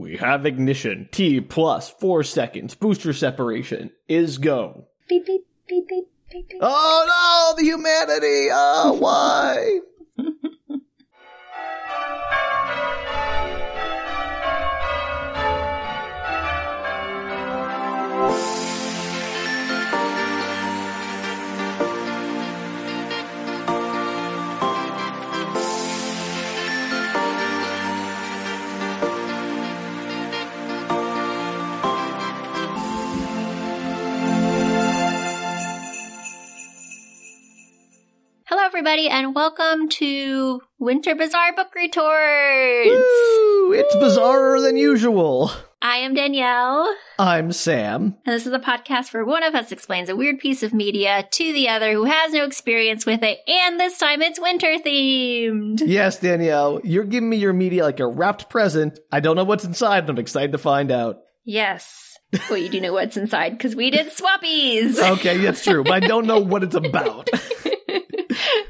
We have ignition. T plus four seconds. Booster separation is go. Beep, beep, beep, beep, beep, beep. Oh no, the humanity. Oh, why? Everybody, and welcome to Winter Bizarre Book Retorts. Woo, it's bizarrer than usual. I am Danielle, I'm Sam. and this is a podcast where one of us explains a weird piece of media to the other who has no experience with it, and this time it's winter themed. Yes, Danielle, you're giving me your media like a wrapped present. I don't know what's inside, and I'm excited to find out. Yes. Well, you do know what's inside because we did swappies. Okay, that's true, but I don't know what it's about.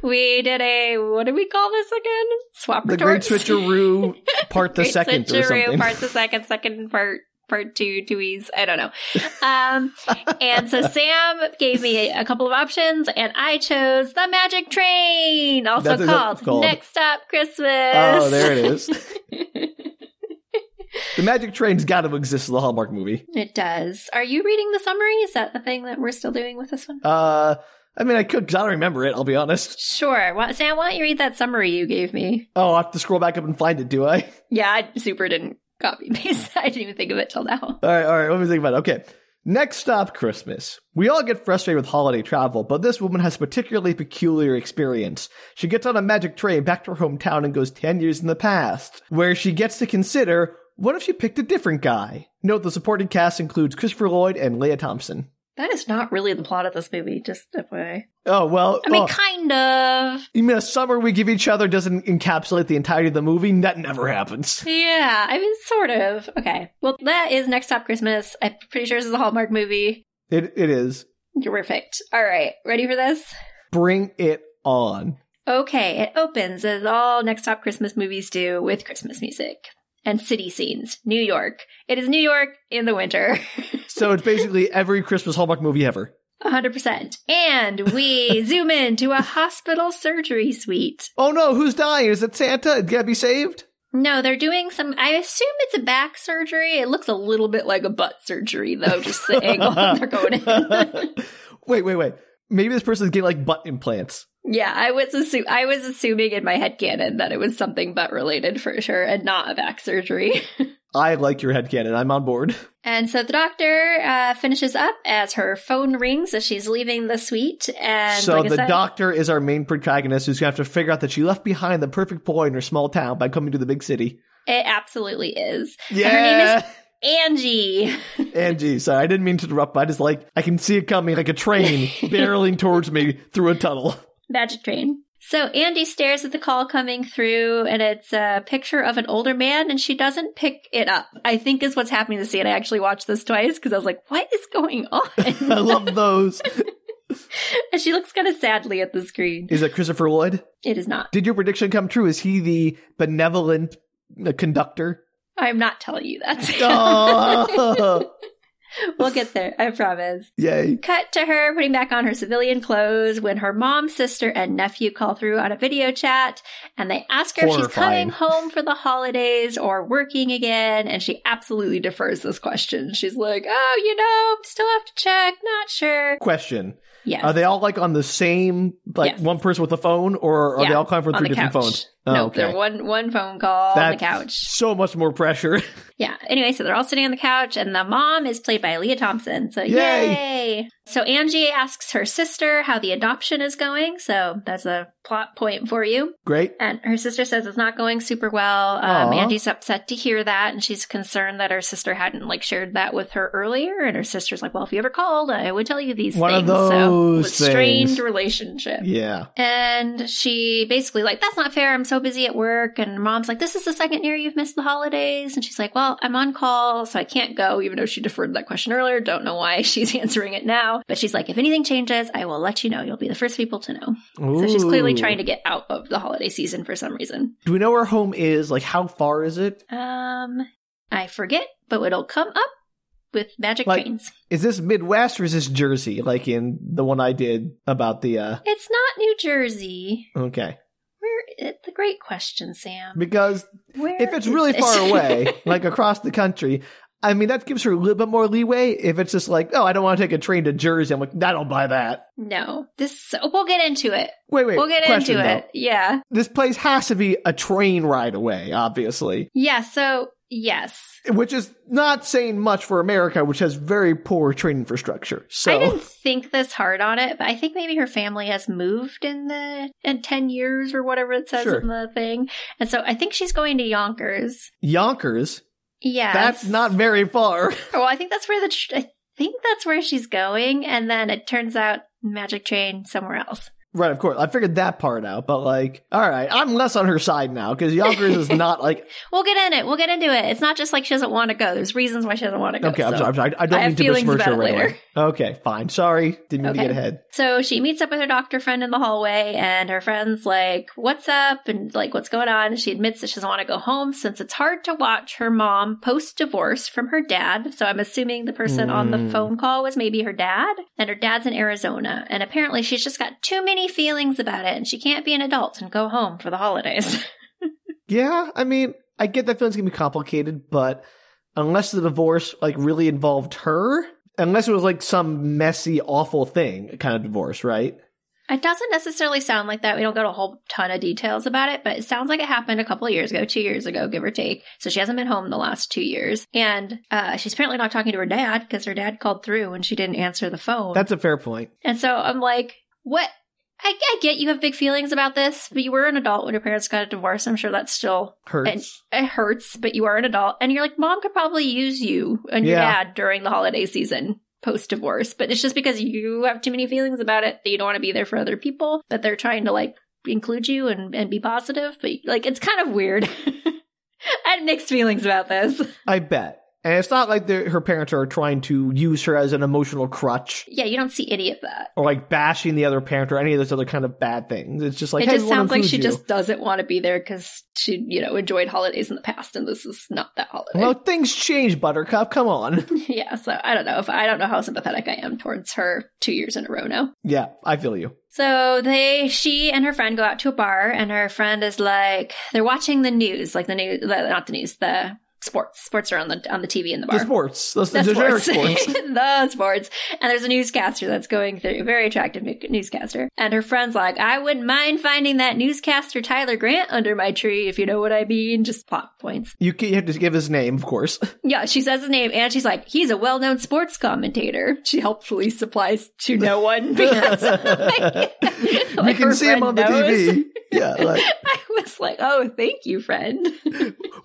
we did a what do we call this again? Swap the Great. Switcheroo, part the second or Switcheroo, something. Part the second, second part, part two, twoies. I don't know. Um, and so Sam gave me a, a couple of options, and I chose the Magic Train, also called, called. Next Stop Christmas. Oh, there it is. The Magic Train's got to exist in the Hallmark movie. it does. Are you reading the summary? Is that the thing that we're still doing with this one? Uh, I mean, I could because I don't remember it. I'll be honest. Sure. Why, Sam, why don't you read that summary you gave me? Oh, I have to scroll back up and find it. Do I? Yeah, I super didn't copy paste. I didn't even think of it till now. All right, all right. Let me think about it. Okay. Next stop, Christmas. We all get frustrated with holiday travel, but this woman has a particularly peculiar experience. She gets on a magic train back to her hometown and goes 10 years in the past, where she gets to consider what if she picked a different guy? Note the supporting cast includes Christopher Lloyd and Lea Thompson. That is not really the plot of this movie, just FYI. Oh, well. I mean, oh, kind of. you mean a summer we give each other doesn't encapsulate the entirety of the movie? That never happens. Yeah, I mean, sort of. Okay. Well, that is Next Stop Christmas. I'm pretty sure this is a Hallmark movie. It, it is. Perfect. All right. Ready for this? Bring it on. Okay. It opens as all Next Stop Christmas movies do with Christmas music and city scenes. New York. It is New York in the winter. So it's basically every Christmas Hallmark movie ever. 100%. And we zoom into a hospital surgery suite. Oh no, who's dying? Is it Santa? It gotta be saved? No, they're doing some. I assume it's a back surgery. It looks a little bit like a butt surgery, though, just the angle they're going in. wait, wait, wait. Maybe this person's getting like butt implants. yeah, I was assu- I was assuming in my head canon that it was something butt related for sure, and not a back surgery. I like your headcanon. I'm on board. and so the doctor uh, finishes up as her phone rings as she's leaving the suite. And so like the said, doctor is our main protagonist who's gonna have to figure out that she left behind the perfect boy in her small town by coming to the big city. it absolutely is. Yeah. And her name is Angie. Angie, sorry, I didn't mean to interrupt, but I just like I can see it coming like a train barreling towards me through a tunnel. Magic train. So Andy stares at the call coming through, and it's a picture of an older man, and she doesn't pick it up. I think is what's happening to see. And I actually watched this twice because I was like, "What is going on?" I love those. and she looks kind of sadly at the screen. Is it Christopher Lloyd? It is not. Did your prediction come true? Is he the benevolent uh, conductor? I'm not telling you that. Oh, we'll get there. I promise. yay. Cut to her putting back on her civilian clothes when her mom, sister, and nephew call through on a video chat and they ask her if she's coming home for the holidays or working again. And she absolutely defers this question. She's like, oh, you know, still have to check, not sure. Question. Yes. Are they all like on the same, like Yes. one person with a phone, or are they all calling from on three different couch. phones? no, Oh, okay. they're one one phone call on the couch. So much more pressure. Yeah. Anyway, so they're all sitting on the couch, and the mom is played by Lea Thompson. So Yay! yay! So Angie asks her sister how the adoption is going. So that's a plot point for you. Great. And her sister says it's not going super well. Um. Angie's upset to hear that, and she's concerned that her sister hadn't like shared that with her earlier. And her sister's like, "Well, if you ever called, I would tell you these One of things." those so, strained relationship. Yeah. And she basically like, that's not fair. I'm so busy at work. And mom's like, this is the second year you've missed the holidays. And she's like, well, I'm on call, so I can't go, even though she deferred that question earlier. Don't know why she's answering it now. But she's like, if anything changes, I will let you know. You'll be the first people to know. So she's clearly Ooh. Trying to get out of the holiday season for some reason. Do we know where home is? Like, how far is it? Um, I forget, but it'll come up with magic Like- trains. Is this Midwest or is this Jersey? Like in the one I did about the uh It's not New Jersey. okay. Where? It's a great question, Sam. Because Where if it's really it? far away, like across the country, I mean that gives her a little bit more leeway. If it's just like, oh, I don't want to take a train to Jersey, I'm like, I don't buy that. no, this. We'll get into it. Wait, wait. we'll get question, into though. it. Yeah, This place has to be a train ride away, obviously. yeah. So yes, Which is not saying much for America, which has very poor train infrastructure. So I didn't think this hard on it, but I think maybe her family has moved in the in ten years or whatever it says Sure. in the thing, and so I think she's going to Yonkers. Yonkers, Yeah, that's not very far. Well, I think that's where the tr- I think that's where she's going, and then it turns out Magic Train somewhere else. Right, of course. I figured that part out, but like, all right, I'm less on her side now because Yonkers is not like. We'll get in it. We'll get into it. It's not just like she doesn't want to go. There's reasons why she doesn't want to go. Okay, I'm so. sorry. I'm sorry. I don't I mean to besmirch her about it right later. away. Okay, fine. Sorry, didn't mean to get ahead. So she meets up with her doctor friend in the hallway, and her friend's like, "What's up?" and like, "What's going on?" She admits that she doesn't want to go home since it's hard to watch her mom post divorce from her dad. So I'm assuming the person on the Hmm. phone call was maybe her dad, and her dad's in Arizona, and apparently she's just got too many feelings about it, and she can't be an adult and go home for the holidays. Yeah, I mean, I get that feeling's gonna be complicated, but unless the divorce like really involved her, unless it was like some messy, awful thing kind of divorce, right? It doesn't necessarily sound like that. We don't get a whole ton of details about it, but it sounds like it happened a couple of years ago, two years ago, give or take. So she hasn't been home the last two years. And uh, she's apparently not talking to her dad because her dad called through and she didn't answer the phone. That's a fair point. and so I'm like, what? I, I get you have big feelings about this, but you were an adult when your parents got a divorce. I'm sure that's still, Hurts. it hurts, but you are an adult. And you're like, mom could probably use you and your Yeah. dad during the holiday season post divorce, but it's just because you have too many feelings about it that you don't want to be there for other people, that they're trying to like include you and, and be positive. But like, it's kind of weird. I had mixed feelings about this. I bet. And it's not like her parents are trying to use her as an emotional crutch Yeah, you don't see any of that. or like bashing the other parent or any of those other kind of bad things. It's just like it hey, just sounds like she you. just doesn't want to be there because she, you know, enjoyed holidays in the past, and this is not that holiday. Well, things change, Buttercup. Come on. yeah, so I don't know if I don't know how sympathetic I am towards her two years in a row now. yeah, I feel you. So they, she and her friend go out to a bar, and her friend is like, they're watching the news, like the news, not the news, the sports. Sports are on the on the TV in the bar. The sports. The, The the sports. sports. the sports. And there's a newscaster that's going through, a very attractive newscaster. And her friend's like, I wouldn't mind finding that newscaster Tyler Grant under my tree, if you know what I mean. Just plot points. You, you have to give his name, of course. Yeah, she says his name, and she's like, he's a well known sports commentator. She helpfully supplies to no one because like, we like can see him on the knows. TV. Yeah, like I was like, oh, thank you, friend.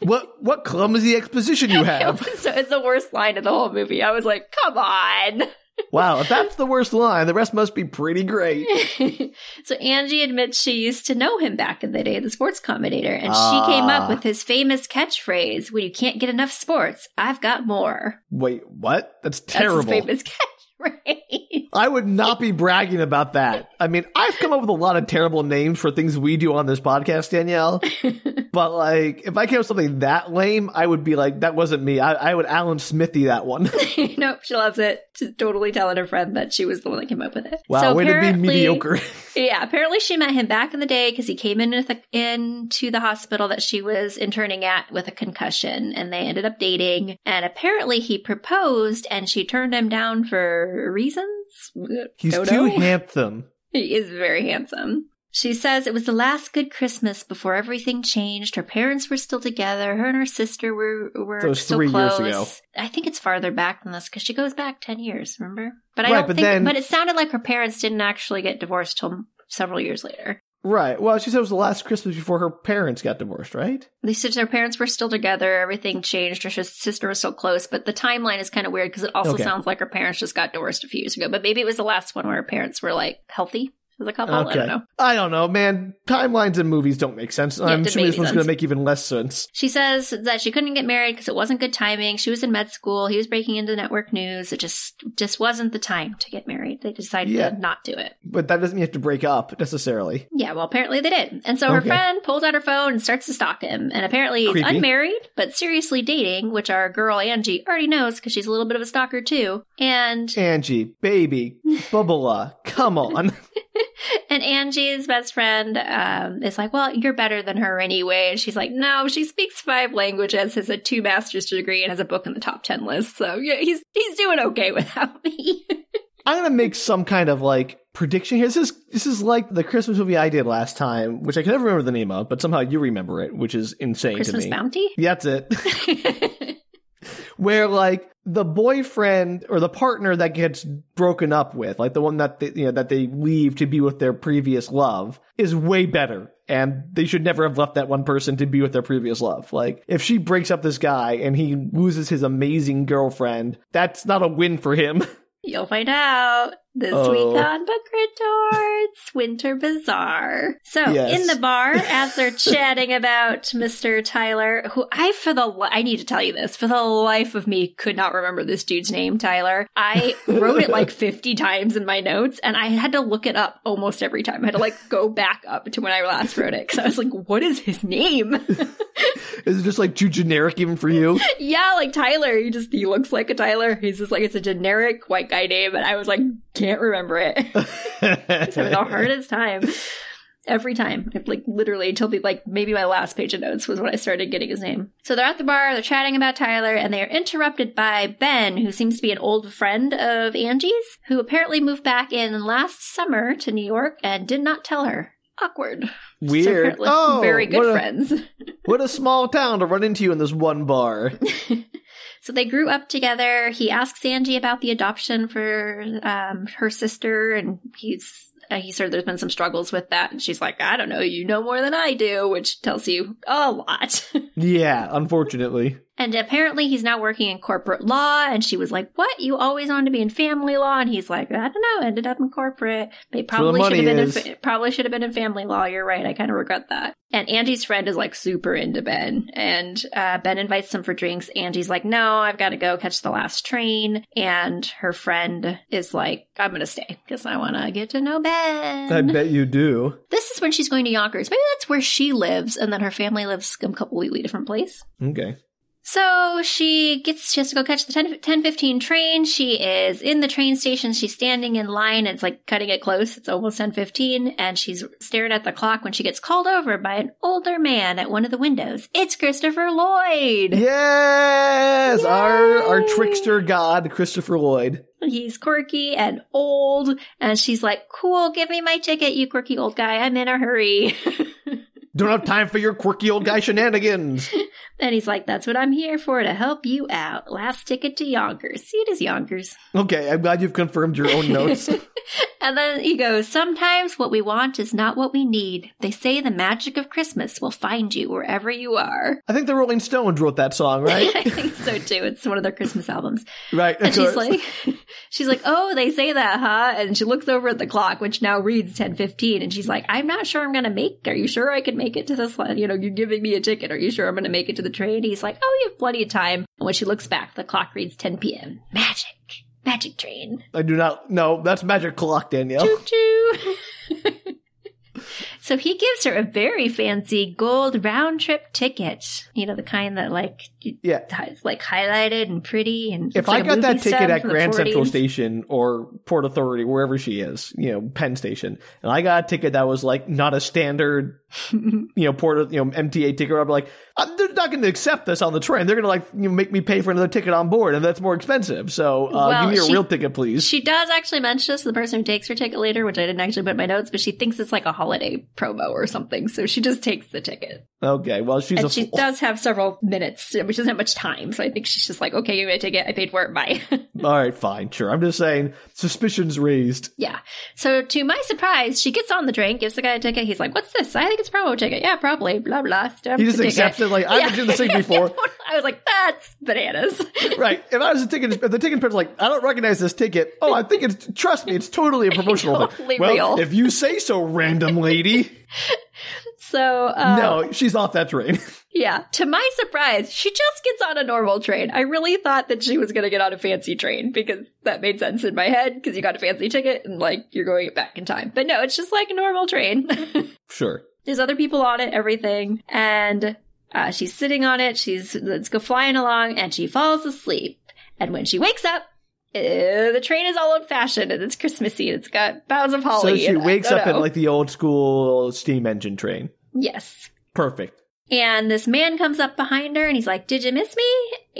what what clumsy exposition you It have. was, so it's the worst line in the whole movie. I was like, come on. wow, if that's the worst line, the rest must be pretty great. so Angie admits she used to know him back in the day, the sports commentator, and she came Ah. up with his famous catchphrase, when you can't get enough sports, I've got more. Wait, what? That's That's terrible. his famous catchphrase. I would not be bragging about that. I mean, I've come up with a lot of terrible names for things we do on this podcast, Danielle. but like, if I came up with something that lame, I would be like, that wasn't me. I, I would Alan Smithee that one. nope, she loves it. She's totally telling her friend that she was the one that came up with it. wow, so way to be mediocre. Yeah, apparently she met him back in the day because he came in a, into the hospital that she was interning at with a concussion, and they ended up dating. And apparently he proposed, and she turned him down for reasons. He's Don't too know. handsome. He is very handsome. She says it was the last good Christmas before everything changed. Her parents were still together. Her and her sister were were So it still three years close. I think it's farther back than this because she goes back ten years. Remember? But I Right, don't but think. then- but it sounded like her parents didn't actually get divorced till several years later. Right. Well, she said it was the last Christmas before her parents got divorced, right? They said their parents were still together. Everything changed. Her sister was so close, but the timeline is kind of weird because it also Okay. sounds like her parents just got divorced a few years ago. But maybe it was the last one where her parents were like healthy as a couple. I don't know. I don't know, man. Timelines in movies don't make sense. Yeah, I'm make this one's going to make even less sense. She says that she couldn't get married because it wasn't good timing. She was in med school. He was breaking into network news. It just just wasn't the time to get married. They decided Yeah. to not do it. But that doesn't mean you have to break up necessarily. Yeah, well, apparently they did. And so her Okay. friend pulls out her phone and starts to stalk him. And apparently he's Creepy. unmarried, but seriously dating, which our girl Angie already knows because she's a little bit of a stalker too. And Angie, baby, Bubba, come on. and Angie's best friend um, is like, "Well, you're better than her anyway." And she's like, "No, she speaks five languages, has a two master's degree, and has a book in the top ten list. So yeah, he's he's doing okay without me." I'm gonna make some kind of like prediction here. This is this is like the Christmas movie I did last time, which I can never remember the name of, but somehow you remember it, which is insane Christmas to me. bounty. Yeah, That's it. Where like the boyfriend or the partner that gets broken up with, like the one that they, you know that they leave to be with their previous love, is way better. And they should never have left that one person to be with their previous love. Like, if she breaks up this guy and he loses his amazing girlfriend, that's not a win for him. You'll find out this Oh. week on Book Retorts Winter Bizarre. So Yes. in the bar, as they're chatting about Mr. Tyler, who I for the I need to tell you this for the life of me could not remember this dude's name. Tyler, I wrote it like fifty times in my notes, and I had to look it up almost every time. I had to like go back up to when I last wrote it because I was like, "What is his name?" Is it just like too generic even for you? yeah, like Tyler. He just he looks like a Tyler. He's just like it's a generic white guy name, and I was like, can't remember it. Just having the hardest time every time. Like literally until the, like maybe my last page of notes was when I started getting his name. So they're at the bar, they're chatting about Tyler, and they are interrupted by Ben, who seems to be an old friend of Angie's, who apparently moved back in last summer to New York and did not tell her. Awkward. So Weird. apparently Oh, very good a, friends. What a small town to run into you in this one bar. So they grew up together. He asks Angie about the adoption for um, her sister, and he's uh, he said there's been some struggles with that. And she's like, I don't know, you know more than I do, which tells you a lot. Yeah, unfortunately. And apparently he's now working in corporate law. And she was like, What? You always wanted to be in family law? And he's like, I don't know, ended up in corporate. They probably should have been in fa- probably should have been in family law. You're right. I kind of regret that. And Angie's friend is like super into Ben, and uh, Ben invites them for drinks. Angie's like, "No, I've got to go catch the last train." And her friend is like, "I'm gonna stay because I want to get to know Ben." I bet you do. this is when she's going to Yonkers. Maybe that's where she lives, and then her family lives a completely different place. Okay. So she gets, she has to go catch the 10, 1015 train. She is in the train station. She's standing in line. It's like cutting it close. It's almost 1015 and she's staring at the clock when she gets called over by an older man at one of the windows. It's Christopher Lloyd. Yes, our our trickster god, Christopher Lloyd. He's quirky and old. And she's like, cool, give me my ticket, you quirky old guy. I'm in a hurry. Don't have time for your quirky old guy shenanigans. and he's like, that's what I'm here for to help you out. Last ticket to Yonkers. See, it is Yonkers. Okay, I'm glad you've confirmed your own notes. And then he goes, Sometimes what we want is not what we need. They say the magic of Christmas will find you wherever you are. I think the Rolling Stones wrote that song, right? I think so too. It's one of their Christmas albums. right. And she's course. like, she's like, oh, they say that, huh? And she looks over at the clock, which now reads 1015. And she's like, I'm not sure I'm going to make, are you sure I can make it to this? line? You know, you're giving me a ticket. Are you sure I'm going to make it to the train? He's like, oh, you have plenty of time. And when she looks back, the clock reads 10 p.m. Magic. Magic train. I do not. No, that's magic clock, Danielle. Choo choo. so he gives her a very fancy gold round trip ticket. You know, the kind that like Yeah. it's like highlighted and pretty. And If like I got that ticket at Grand Central Station or Port Authority, wherever she is, you know, Penn Station, and I got a ticket that was like not a standard, you know, Port, you know, MTA ticket, I'm like, uh, they're not going to accept this on the train. They're going to like you know, make me pay for another ticket on board, and that's more expensive. So uh, Well, give me a she- real ticket, please. She does actually mention this to the person who takes her ticket later, which I didn't actually put in my notes, but she thinks it's like a holiday promo or something. So she just takes the ticket. okay, well, she's and she fool. does have several minutes, which doesn't have much time. So I think she's just like, okay, give me a ticket. I paid for it. Bye. All right, fine, sure. I'm just saying, suspicions raised. Yeah. So to my surprise, she gets on the train, gives the guy a ticket. He's like, "What's this? I think it's a promo ticket. Yeah, probably. Blah blah." Stamp He just accepts it like I've Yeah. been doing the thing before. I was like, "That's bananas." right. If I was a ticket, if the ticket person's like, I don't recognize this ticket. Oh, I think it's. Trust me, it's totally a promotional Totally thing. Well, real. if you say so, random lady. so uh, no, she's off that train. Yeah. To my surprise, she just gets on a normal train. I really thought that she was going to get on a fancy train because that made sense in my head because you got a fancy ticket and like you're going back in time. But no, it's just like a normal train. sure. There's other people on it, everything. And uh, she's sitting on it. She's, let's go flying along and she falls asleep. And when she wakes up, uh, the train is all old fashioned and it's Christmassy and it's got boughs of holly. So she wakes up in know. like the old school steam engine train. Yes. Perfect. And this man comes up behind her and he's like, Did you miss me?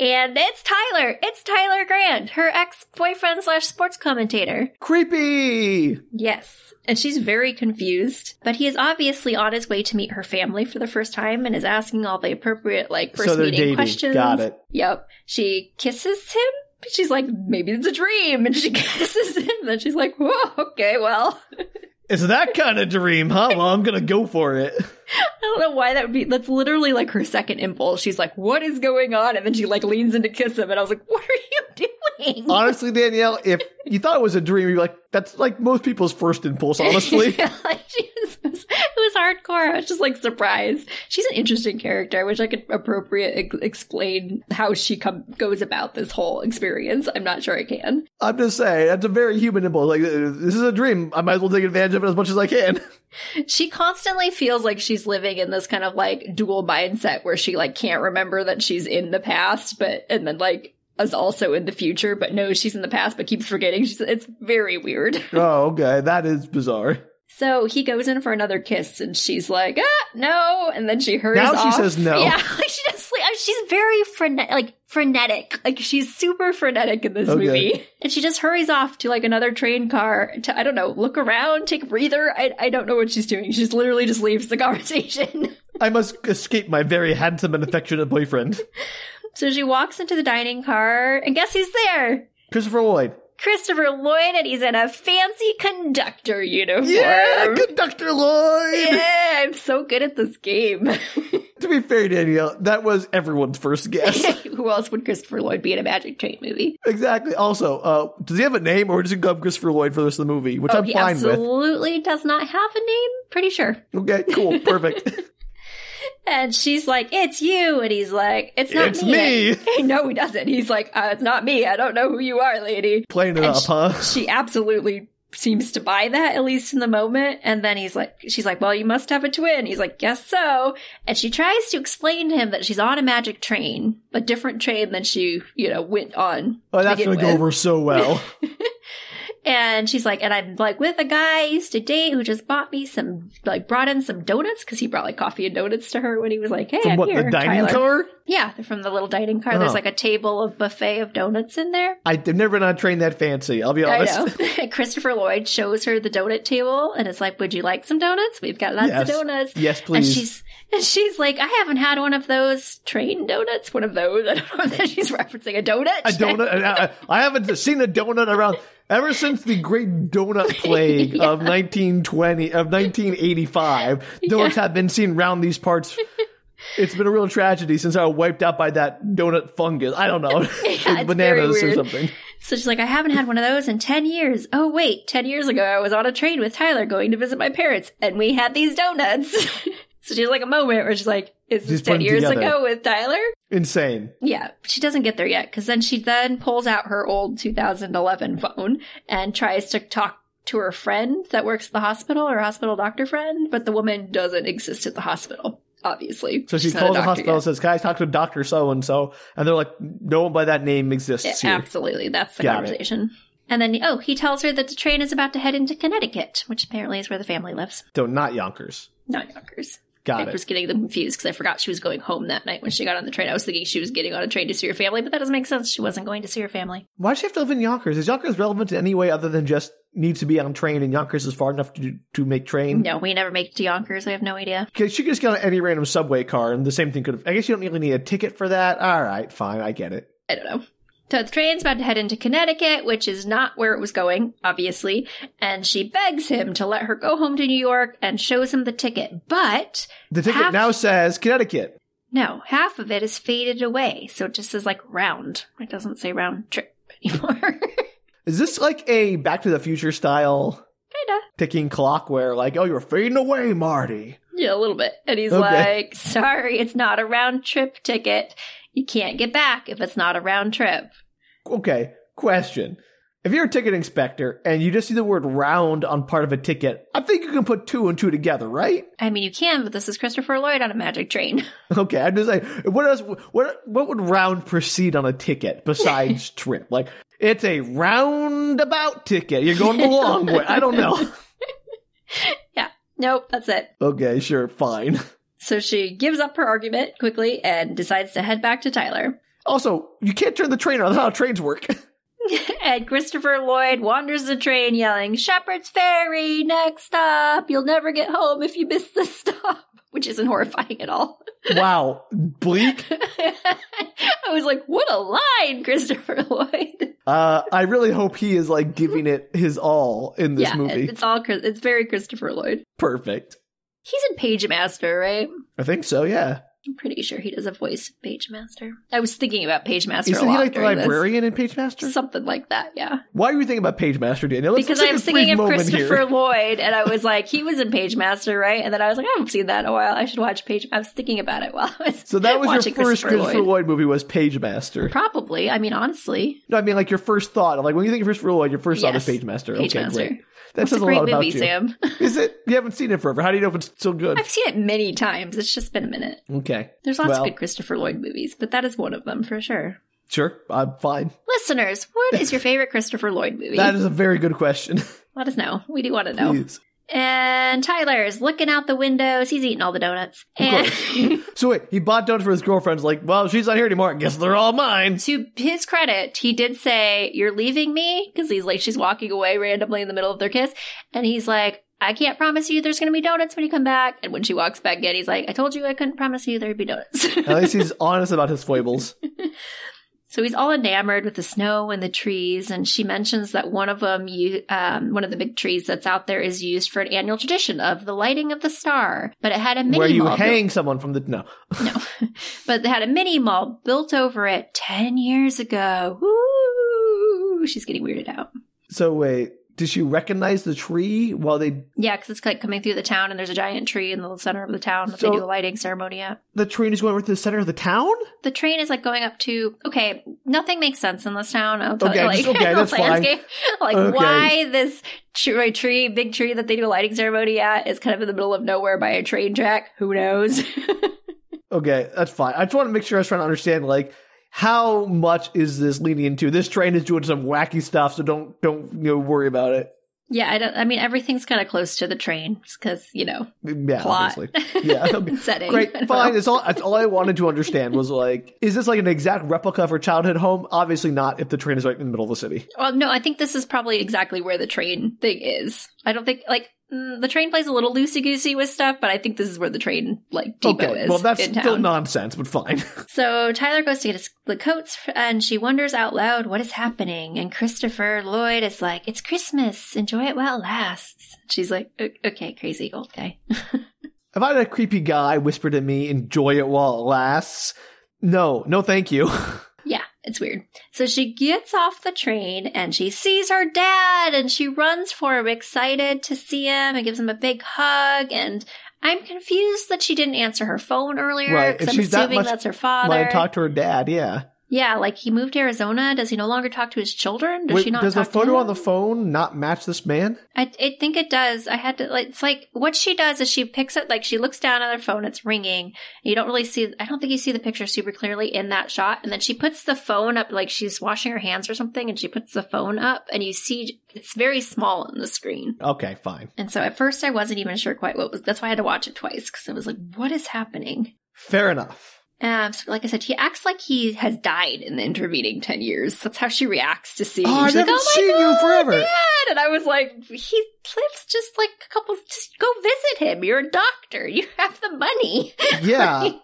And it's Tyler. It's Tyler Grant, her ex boyfriend slash sports commentator. Creepy. Yes. And she's very confused. But he is obviously on his way to meet her family for the first time and is asking all the appropriate, like, first So meeting dating. questions. Got it. Yep. She kisses him. She's like, Maybe it's a dream. And she kisses him. And then she's like, Whoa, okay, well. It's that kind of dream, huh? Well, I'm gonna go for it. I don't know why that would be. That's literally like her second impulse. She's like, "What is going on?" And then she like leans in to kiss him, and I was like, "What are you doing?" Honestly, Danielle, if you thought it was a dream, you'd be like, that's like most people's first impulse, honestly. Yeah, like she was, it was hardcore. I was just like surprised. She's an interesting character. I wish I could appropriate ex- explain how she come goes about this whole experience. I'm not sure I can. I'm just saying, that's a very human impulse. Like, this is a dream. I might as well take advantage of it as much as I can. She constantly feels like she's living in this kind of like dual mindset where she like can't remember that she's in the past, but and then like is also in the future, but knows she's in the past, but keeps forgetting. She's, it's very weird. Oh, okay. That is bizarre. So he goes in for another kiss, and she's like, "Ah, no!" And then she hurries Now she off. says no. Yeah, like she just like, she's very frene- like frenetic. Like she's super frenetic in this Okay. movie, and she just hurries off to like another train car to I don't know, look around, take a breather. I I don't know what she's doing. She just literally just leaves the conversation. I must escape my very handsome and affectionate boyfriend, so she walks into the dining car, and guess who's there? Christopher Lloyd. Christopher Lloyd, and he's in a fancy conductor uniform. Yeah, Conductor Lloyd. Yeah, I'm so good at this game. To be fair, Danielle, that was everyone's first guess. Who else would Christopher Lloyd be in a Magic Train movie? exactly. Also, uh, does he have a name, or does he go Christopher Lloyd for the rest of the movie? Which oh, I'm he fine with. absolutely does not have a name. Pretty sure. Okay, cool, perfect. And she's like, "It's you," and he's like, "It's not It's me." me. no, he doesn't. He's like, uh, "It's not me. I don't know who you are, lady." Playing it And up, sh- huh? She absolutely seems to buy that, at least in the moment. And then he's like, she's like, well, you must have a twin. He's like, guess so. And she tries to explain to him that she's on a magic train, a different train than she, you know, went on. Oh, that's gonna go over so well. And she's like, and I'm like with a guy I used to date who just bought me some, like brought in some donuts because he brought like coffee and donuts to her when he was like, hey, From I'm what here, the dining Tyler. car? Yeah, they're from the little dining car. There's Oh. like a table of buffet of donuts in there. I've never been on a train that fancy. I'll be I honest. know. Christopher Lloyd shows her the donut table and it's like, would you like some donuts? We've got lots Yes. of donuts. Yes, please. And she's and she's like, I haven't had one of those train donuts. One of those. I don't know that she's referencing a donut. a donut. I, I haven't seen a donut around ever since the Great Donut Plague of 1920 of 1985. Donuts have been seen around these parts. It's been a real tragedy since I was wiped out by that donut fungus. I don't know, Like bananas or something. So she's like, I haven't had one of those in 10 years. Oh, wait, 10 years ago, I was on a train with Tyler going to visit my parents, and we had these donuts. So she's like a moment where she's like, Is this She's 10 years together. ago with Tyler? Insane. Yeah, she doesn't get there yet because then she then pulls out her old 2011 phone and tries to talk to her friend that works at the hospital, her hospital doctor friend, but the woman doesn't exist at the hospital, obviously. So she She's calls the hospital and yet. says, "Can I talk to Doctor So and So?" And they're like, "No one by that name exists Yeah, here." absolutely, that's the Got it. conversation. And then, oh, he tells her that the train is about to head into Connecticut, which apparently is where the family lives. So not Yonkers. Not Yonkers. Got I it. was getting them confused because I forgot she was going home that night when she got on the train. I was thinking she was getting on a train to see her family, but that doesn't make sense. She wasn't going to see her family. Why does she have to live in Yonkers? Is Yonkers relevant in any way other than just needs to be on train and Yonkers is far enough to to make train? No, we never make it to Yonkers. I have no idea. Because she could just get on any random subway car and the same thing could have. I guess you don't really need a ticket for that. All right, fine, I get it. I don't know. So the train's about to head into Connecticut, which is not where it was going, obviously, and she begs him to let her go home to New York and shows him the ticket. But The ticket Half- now says Connecticut. no, half of it is faded away, so it just says like round. It doesn't say round trip anymore. Is this like a Back to the Future style Kinda. ticking clock where, like, oh, you're fading away, Marty? Yeah, a little bit. And he's Okay. like, sorry, it's not a round trip ticket. You can't get back if it's not a round trip. Okay, question. If you're a ticket inspector and you just see the word round on part of a ticket, I think you can put two and two together, right? I mean, you can, but this is Christopher Lloyd on a magic train. Okay, I'm just saying, what else, what, what would round precede on a ticket besides trip? Like, it's a roundabout ticket. You're going the long way. I don't know. Yeah. Nope, that's it. Okay, sure, fine. So she gives up her argument quickly and decides to head back to Tyler. Also, you can't turn the train on. That's how trains work. and Christopher Lloyd wanders the train yelling, Shepherd's Ferry, next stop. You'll never get home if you miss this stop. Which isn't horrifying at all. wow, bleak. I was like, what a line, Christopher Lloyd. Uh, I really hope he is like giving it his all in this yeah, movie. it's all, it's very Christopher Lloyd. Perfect. He's in Pagemaster, right? I think so. Yeah. I'm pretty sure he does a voice of Pagemaster. I was thinking about Pagemaster Isn't a he like the during this. librarian in Pagemaster? Something like that, yeah. Why are you thinking about Pagemaster, Danielle? Let's, because let's I was thinking of Christopher here. Lloyd, and I was like, he was in Pagemaster, right? And then I was like, I haven't seen that in a while. I should watch Page. I was thinking about it while I was So that was your first Christopher Christopher Lloyd. Lloyd. movie was Pagemaster. Probably. I mean, honestly, No, I mean like your first thought. Like when you think of Christopher Lloyd, your first thought is Yes. Pagemaster. Page okay, Master. great. That a says a, great lot about movie, you. Sam. Is it? You haven't seen it forever. How do you know if it's still good? I've seen it many times. It's just been a minute. Okay, There's lots Well- of good Christopher Lloyd movies, but that is one of them for sure. sure. I'm fine. Listeners, what is your favorite Christopher Lloyd movie? That is a very good question. Let us know. We do want to know. Please. And Tyler's looking out the windows. He's eating all the donuts. And So wait, he bought donuts for his girlfriend's. Like, well, she's not here anymore. I guess they're all mine. to his credit, he did say, You're leaving me? Because he's like, she's walking away randomly in the middle of their kiss. And he's like, I can't promise you there's going to be donuts when you come back. And when she walks back in, he's like, I told you I couldn't promise you there'd be donuts. At least he's honest about his foibles. so he's all enamored with the snow and the trees. And she mentions that one of them, you, um, one of the big trees that's out there is used for an annual tradition of the lighting of the star. But it had a mini Where you mall built- hang someone from the no. No. but they had a mini mall built over it 10 years ago. Woo! She's getting weirded out. So wait, did she recognize the tree while they? Yeah, because it's like coming through the town and there's a giant tree in the center of the town that So- they do a lighting ceremony at. The train is going right to the center of the town. The train is like going up to, okay, nothing makes sense in this town. I'll tell Okay, you, like, just- okay, that's fine. Like, Okay. why this tree, tree, big tree that they do a lighting ceremony at is kind of in the middle of nowhere by a train track? Who knows? Okay, that's fine. I just want to make sure I was trying to understand like how much is this leaning into? This train is doing some wacky stuff, so don't don't you know worry about it. yeah, I don't, I mean, everything's kind of close to the train because, you know, Yeah, plot. obviously. Yeah. Setting. Great, fine. That's all. That's all I wanted to understand was like, is this like an exact replica of her childhood home? Obviously not. If the train is right in the middle of the city. Well, no, I think this is probably exactly where the train thing is. I don't think like mm, Mm, the train plays a little loosey goosey with stuff, but I think this is where the train like depot okay, is. well that's still nonsense, but fine. so Tyler goes to get his, the coats, and she wonders out loud what is happening. And Christopher Lloyd is like, "It's Christmas. Enjoy it while it lasts." She's like, "Okay, crazy old guy." if I had a creepy guy whisper to me, "Enjoy it while it lasts," no, no, thank you. It's weird. So she gets off the train and she sees her dad and she runs for him, excited to see him and gives him a big hug. And I'm confused that she didn't answer her phone earlier Right, because if I'm she's that assuming much- that's her father. I talked to her dad, yeah. Yeah, like he moved to Arizona. Does he no longer talk to his children? Does Wait, she not does the photo on the phone not match this man? I, I think it does. I had to like it's like what she does is she picks it like she looks down at her phone, it's ringing. You don't really see I don't think you see the picture super clearly in that shot. And then she puts the phone up like she's washing her hands or something and she puts the phone up and you see it's very small on the screen. Okay, fine. And so at first I wasn't even sure quite what was that's why I had to watch it twice because I was like, what is happening? Fair enough. Um, so like I said, he acts like he has died in the intervening ten years. That's how she reacts to see. Oh, I She's like, haven't "Oh seen you forever." Dad!" And I was like, he lives just like a couple. Just go visit him. You're a doctor. You have the money. Yeah. Like,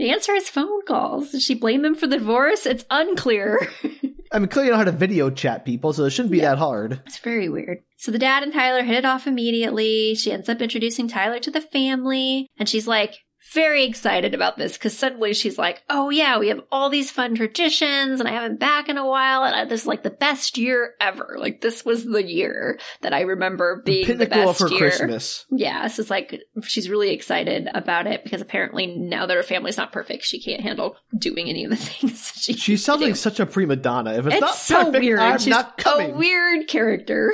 Answer his phone calls. Did she blame him for the divorce? It's unclear. I mean, clearly you know how to video chat people, so it shouldn't be Yeah. that hard. It's very weird. So the dad and Tyler hit it off immediately. She ends up introducing Tyler to the family, and she's like very excited about this because suddenly she's like, "Oh yeah, we have all these fun traditions, and I haven't back in a while, and I, this is like the best year ever. Like this was the year that I remember being the Pinnacle of best her year." Christmas. Yeah, so it's like she's really excited about it because apparently now that her family's not perfect, she can't handle doing any of the things she She sounds like such a prima donna. If it's, It's not so perfect, weird. I'm She's not coming. a weird character.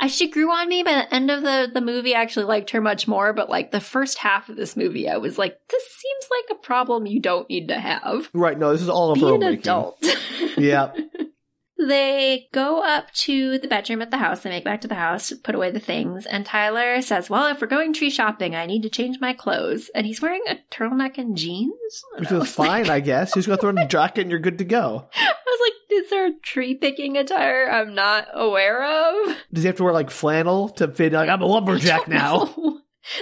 I, she grew on me by the end of the, the movie. I actually liked her much more, but like the first half of this movie, I was like, this seems like a problem you don't need to have. Right, no, this is all of Be her an making. adult. Yeah. They go up to the bedroom at the house. They make back to the house, put away the things, and Tyler says, Well, if we're going tree shopping, I need to change my clothes. And he's wearing a turtleneck and jeans. And Which I is was like- fine, I guess. You just gotta throw in a jacket and you're good to go. I was like, Is there a tree picking attire I'm not aware of? Does he have to wear like flannel to fit like I'm a lumberjack now? No.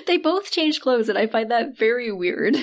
They both change clothes, and I find that very weird.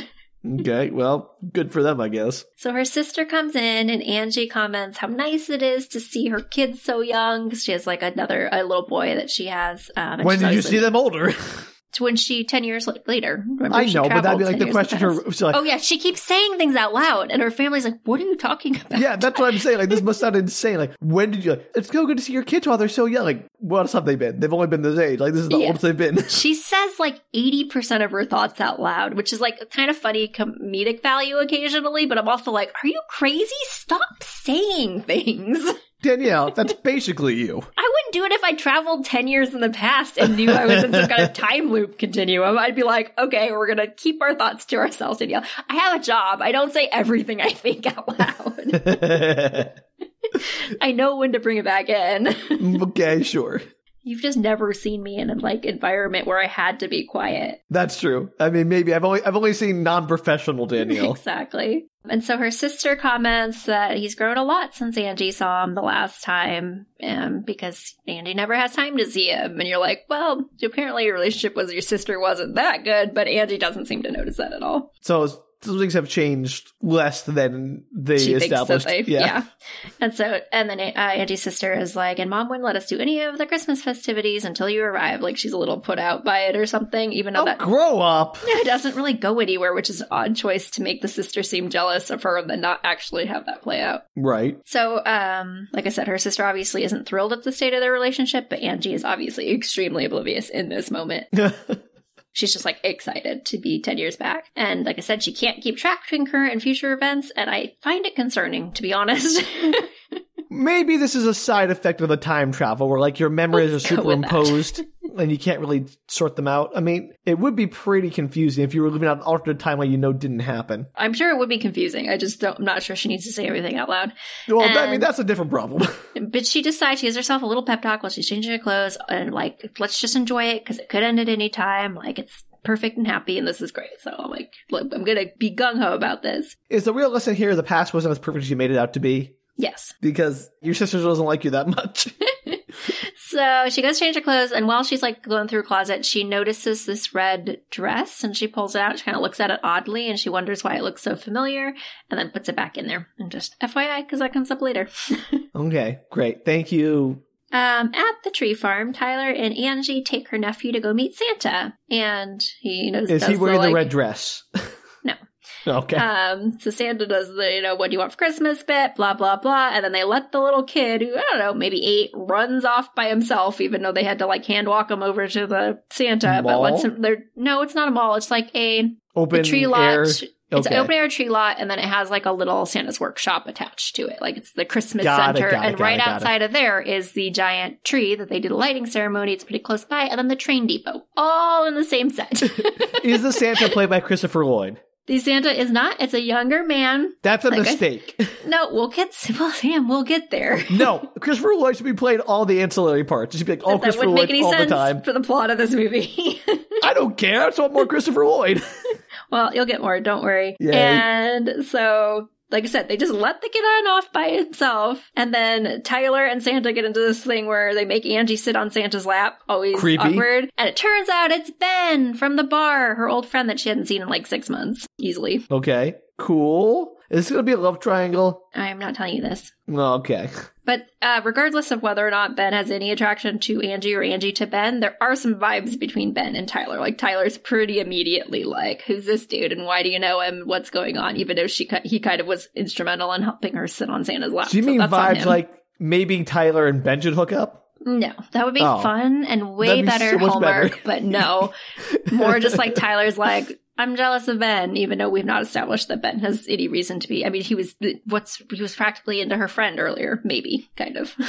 Okay, well, good for them, I guess. So her sister comes in, and Angie comments how nice it is to see her kids so young she has like another a little boy that she has. Um, When did you see them older? to when she 10 years later. I know, but that'd be like the question the her. like. Oh, yeah, she keeps saying things out loud, and her family's like, What are you talking about? Yeah, that's what I'm saying. Like, this must sound insane. Like, when did you? Like, it's so good to see your kids while they're so young. Like, what else have they been? They've only been this age. Like, this is the Yeah. oldest they've been. She says like 80% of her thoughts out loud, which is like a kind of funny comedic value occasionally, but I'm also like, Are you crazy? Stop saying things. Danielle, that's basically you. I wouldn't do it if I traveled 10 years in the past and knew I was in some kind of time loop continuum. I'd be like, okay, we're going to keep our thoughts to ourselves, Danielle. I have a job. I don't say everything I think out loud. I know when to bring it back in. okay, sure. You've just never seen me in a like environment where I had to be quiet. That's true. I mean, maybe I've only I've only seen non-professional Danielle. Exactly. And so her sister comments that he's grown a lot since Angie saw him the last time, um, because Angie never has time to see him. And you're like, well, apparently your relationship with your sister wasn't that good, but Angie doesn't seem to notice that at all. So things have changed less than they she thinks that established. they, yeah. yeah. And so, and then uh, Angie's sister is like, and mom wouldn't let us do any of the Christmas festivities until you arrive. Like she's a little put out by it or something, even though Oh, that grow up. it doesn't really go anywhere, which is an odd choice to make the sister seem jealous of her and then not actually have that play out. Right. So, um, like I said, her sister obviously isn't thrilled at the state of their relationship, but Angie is obviously extremely oblivious in this moment. She's just like excited to be 10 years back. And like I said, she can't keep track between current and future events, and I find it concerning, to be honest. Maybe this is a side effect of the time travel where like your memories Let's are go with that. superimposed and you can't really sort them out. I mean, it would be pretty confusing if you were living out an alternate timeline you know didn't happen. I'm sure it would be confusing. I just don't, I'm not sure she needs to say everything out loud. Well, I mean, that's a different problem. But she decides she gives herself a little pep talk while she's changing her clothes and like, let's just enjoy it because it could end at any time. Like it's perfect and happy and this is great. So I'm like, look, I'm going to be gung ho about this. is the real lesson here the past wasn't as perfect as you made it out to be? Yes. Because your sister doesn't like you that much. So she goes to change her clothes, and while she's like going through her closet, she notices this red dress and she pulls it out. She kind of looks at it oddly and she wonders why it looks so familiar and then puts it back in there. And just FYI, because that comes up later. okay, great. Thank you. Um, at the tree farm, Tyler and Angie take her nephew to go meet Santa, and he you know Is he wearing the like- red dress? Okay. Um, so Santa does the, you know, what do you want for Christmas bit, blah, blah, blah. And then they let the little kid, who, I don't know, maybe eight, runs off by himself, even though they had to like hand walk him over to the Santa. But Mall? lets him, they're, no, it's not a mall. It's like a, Open a tree lot. air. It's an open air tree lot, and then it has like a little Santa's workshop attached to it. Like it's the Christmas Got it, center. got it, and got it, right it. outside of there is the giant tree that they did a lighting ceremony. It's pretty close by. And then the train depot. All in the same set. Is the Santa played by Christopher Lloyd? The Santa is not. It's a younger man. That's a Like I- mistake. No, we'll get well, Sam. We'll get there. no, Christopher Lloyd should be playing all the ancillary parts. It should be like all oh, that Christopher Lloyd all the time. for the plot of this movie. I don't care. I just want more Christopher Lloyd. well, you'll get more. Don't worry. Yay. And so like I said, they just let the kid on off by itself. And then Tyler and Santa get into this thing where they make Angie sit on Santa's lap, always Creepy. awkward. And it turns out it's Ben from the bar, her old friend that she hadn't seen in like six months, easily. Okay, cool. Is this gonna be a love triangle? I am not telling you this. Oh, okay. But uh, regardless of whether or not Ben has any attraction to Angie or Angie to Ben, there are some vibes between Ben and Tyler. Like Tyler's pretty immediately like, "Who's this dude? And why do you know him? What's going on?" Even though she he kind of was instrumental in helping her sit on Santa's lap. Do you So mean vibes like maybe Tyler and Ben should hook up? No, that would be Oh. fun and way be better so Hallmark. better. But no, more just like Tyler's like, I'm jealous of Ben, even though we've not established that Ben has any reason to be. I mean, he was what's he was practically into her friend earlier, maybe kind of.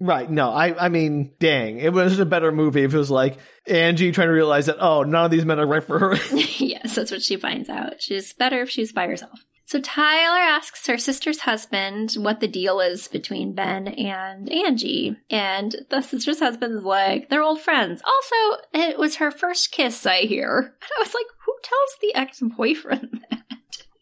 Right. No, I I mean, dang, it was a better movie if it was like Angie trying to realize that oh, none of these men are right for her. yes, that's what she finds out. She's better if she's by herself. So Tyler asks her sister's husband what the deal is between Ben and Angie. And the sister's husband's like, they're old friends. Also, it was her first kiss, I hear. And I was like, who tells the ex-boyfriend that?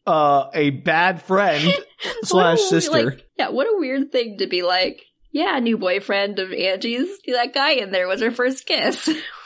uh, a bad friend slash sister. like, yeah, what a weird thing to be like, yeah, new boyfriend of Angie's. That guy in there was her first kiss.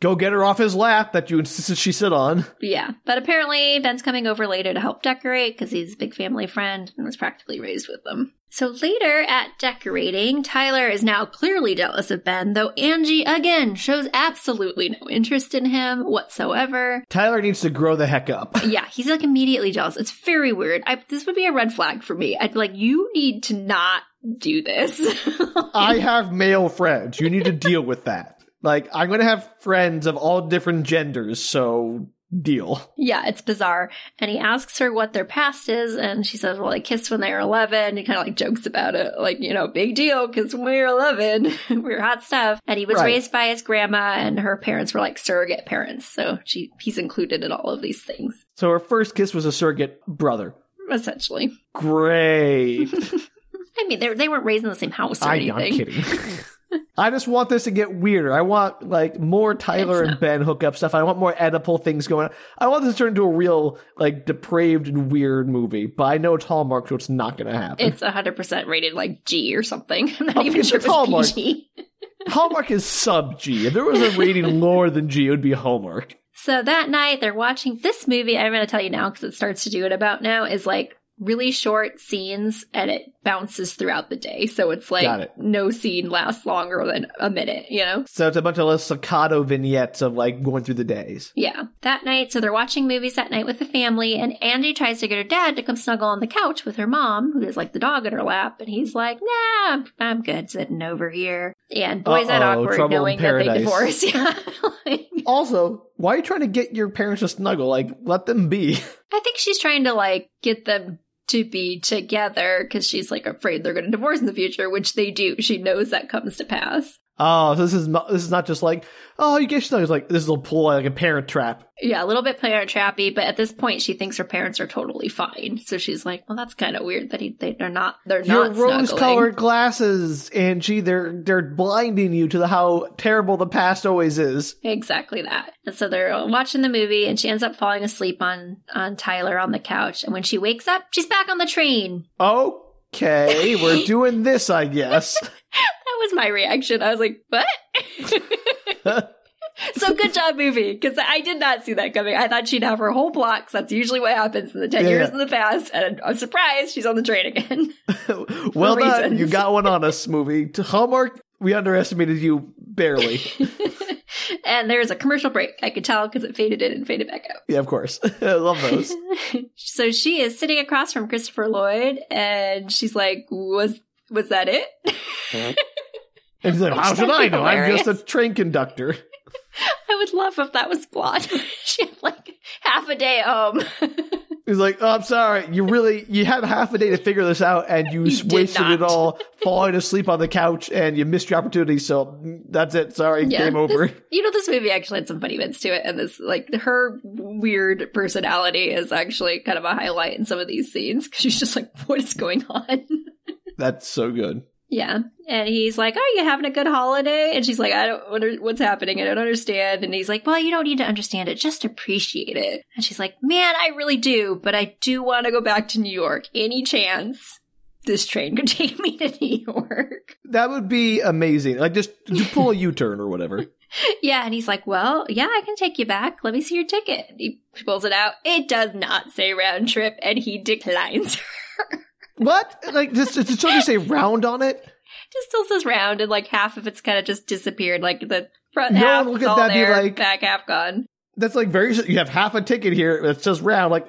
Go get her off his lap that you insisted she sit on. Yeah, but apparently Ben's coming over later to help decorate because he's a big family friend and was practically raised with them. So later at decorating, Tyler is now clearly jealous of Ben, though Angie again shows absolutely no interest in him whatsoever. Tyler needs to grow the heck up. Yeah, he's like immediately jealous. It's very weird. I, this would be a red flag for me. I'd be like, you need to not do this. I have male friends. You need to deal with that. Like, I'm gonna have friends of all different genders, so deal. Yeah, it's bizarre. And he asks her what their past is, and she says, Well, they kissed when they were 11. He kind of like jokes about it, like, you know, big deal, because when we were 11, we were hot stuff. And he was Right. raised by his grandma, and her parents were like surrogate parents. So she he's included in all of these things, So her first kiss was a surrogate brother. essentially. Great. I mean, they, they weren't raised in the same house or I, anything. I'm kidding. I just want this to get weirder. I want like more Tyler It's and Ben hookup stuff. I want more Oedipal things going on. I want this to turn into a real like depraved and weird movie. But I know it's Hallmark, so it's not going to happen. It's 100% rated like G or something. I'm not even it's sure it was Hallmark. PG. Hallmark is sub G. If there was a rating lower than G, it would be Hallmark. So that night they're watching this movie. I'm going to tell you now because it starts to do it about now is like really short scenes and it bounces throughout the day. So it's like it. no scene lasts longer than a minute, you know? So it's a bunch of little staccato vignettes of like going through the days. Yeah. That night, so they're watching movies that night with the family and Angie tries to get her dad to come snuggle on the couch with her mom, who is like the dog in her lap. And he's like, nah, I'm, I'm good sitting over here. And boys that Uh-oh, awkward knowing that they divorce. Yeah. Like, Also, why are you trying to get your parents to snuggle? Like, let them be. I think she's trying to like get them to be together because she's like afraid they're going to divorce in the future, which they do. She knows that comes to pass. Oh, so this is not, this is not just like, oh, you get. It's like this will pull like a parent trap. Yeah, a little bit parent trappy, but at this point, she thinks her parents are totally fine. So she's like, "Well, that's kind of weird that he, they, they're not. They're Your not snuggling." rose-colored glasses, Angie. They're they're blinding you to the how terrible the past always is. Exactly that. And so they're watching the movie, and she ends up falling asleep on on Tyler on the couch. And when she wakes up, she's back on the train. Okay, we're doing this, I guess. That was my reaction. I was like, "What?" so good job, movie, because I did not see that coming. I thought she'd have her whole block. that's usually what happens in the ten Yeah. years in the past. And I'm surprised she's on the train again. well done, reasons. you got one on us, movie. To Hallmark, we underestimated you barely. and there's a commercial break. I could tell because it faded in and faded back out. yeah, of course. I love those. so she is sitting across from Christopher Lloyd, and she's like, "Was was that it?" And he's like, how should I know? I'm just a train conductor. I would love if that was plot. she had like half a day home. He's like, oh, I'm sorry. You really, you had half a day to figure this out and you, You wasted it all falling asleep on the couch and you missed your opportunity. So mm, that's it. Sorry. Game over. This- you know, this movie actually had some funny bits to it, and this like her weird personality is actually kind of a highlight in some of these scenes because she's just like, "What is going on?" That's so good. Yeah. And he's like, Are you having a good holiday? And she's like, I don't wonder what's happening. I don't understand. And he's like, Well, you don't need to understand it. Just appreciate it. And she's like, Man, I really do. But I do want to go back to New York. Any chance this train could take me to New York? That would be amazing. Like just, just pull a U turn or whatever. Yeah. And he's like, Well, yeah, I can take you back. Let me see your ticket. He pulls it out. It does not say round trip. And he declines her. What? Like just does it just say round on it? just still says round and like half of it's kind of just disappeared. Like the front No half look at all that there, like- back half gone. That's like very. You have half a ticket here that says round. Like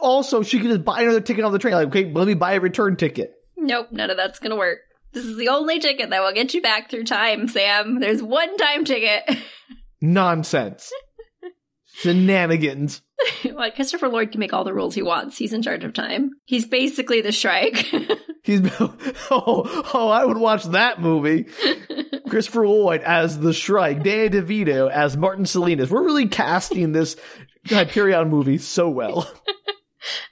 also, she could just buy another ticket on the train. Like okay, let me buy a return ticket. Nope, none of that's gonna work. This is the only ticket that will get you back through time, Sam. There's one time ticket. Nonsense. Shenanigans. Like Christopher Lloyd can make all the rules he wants. He's in charge of time. He's basically the Shrike. He's oh oh I would watch that movie. Christopher Lloyd as the Shrike, Danny DeVito as Martin Silenus. We're really casting this Hyperion movie so well.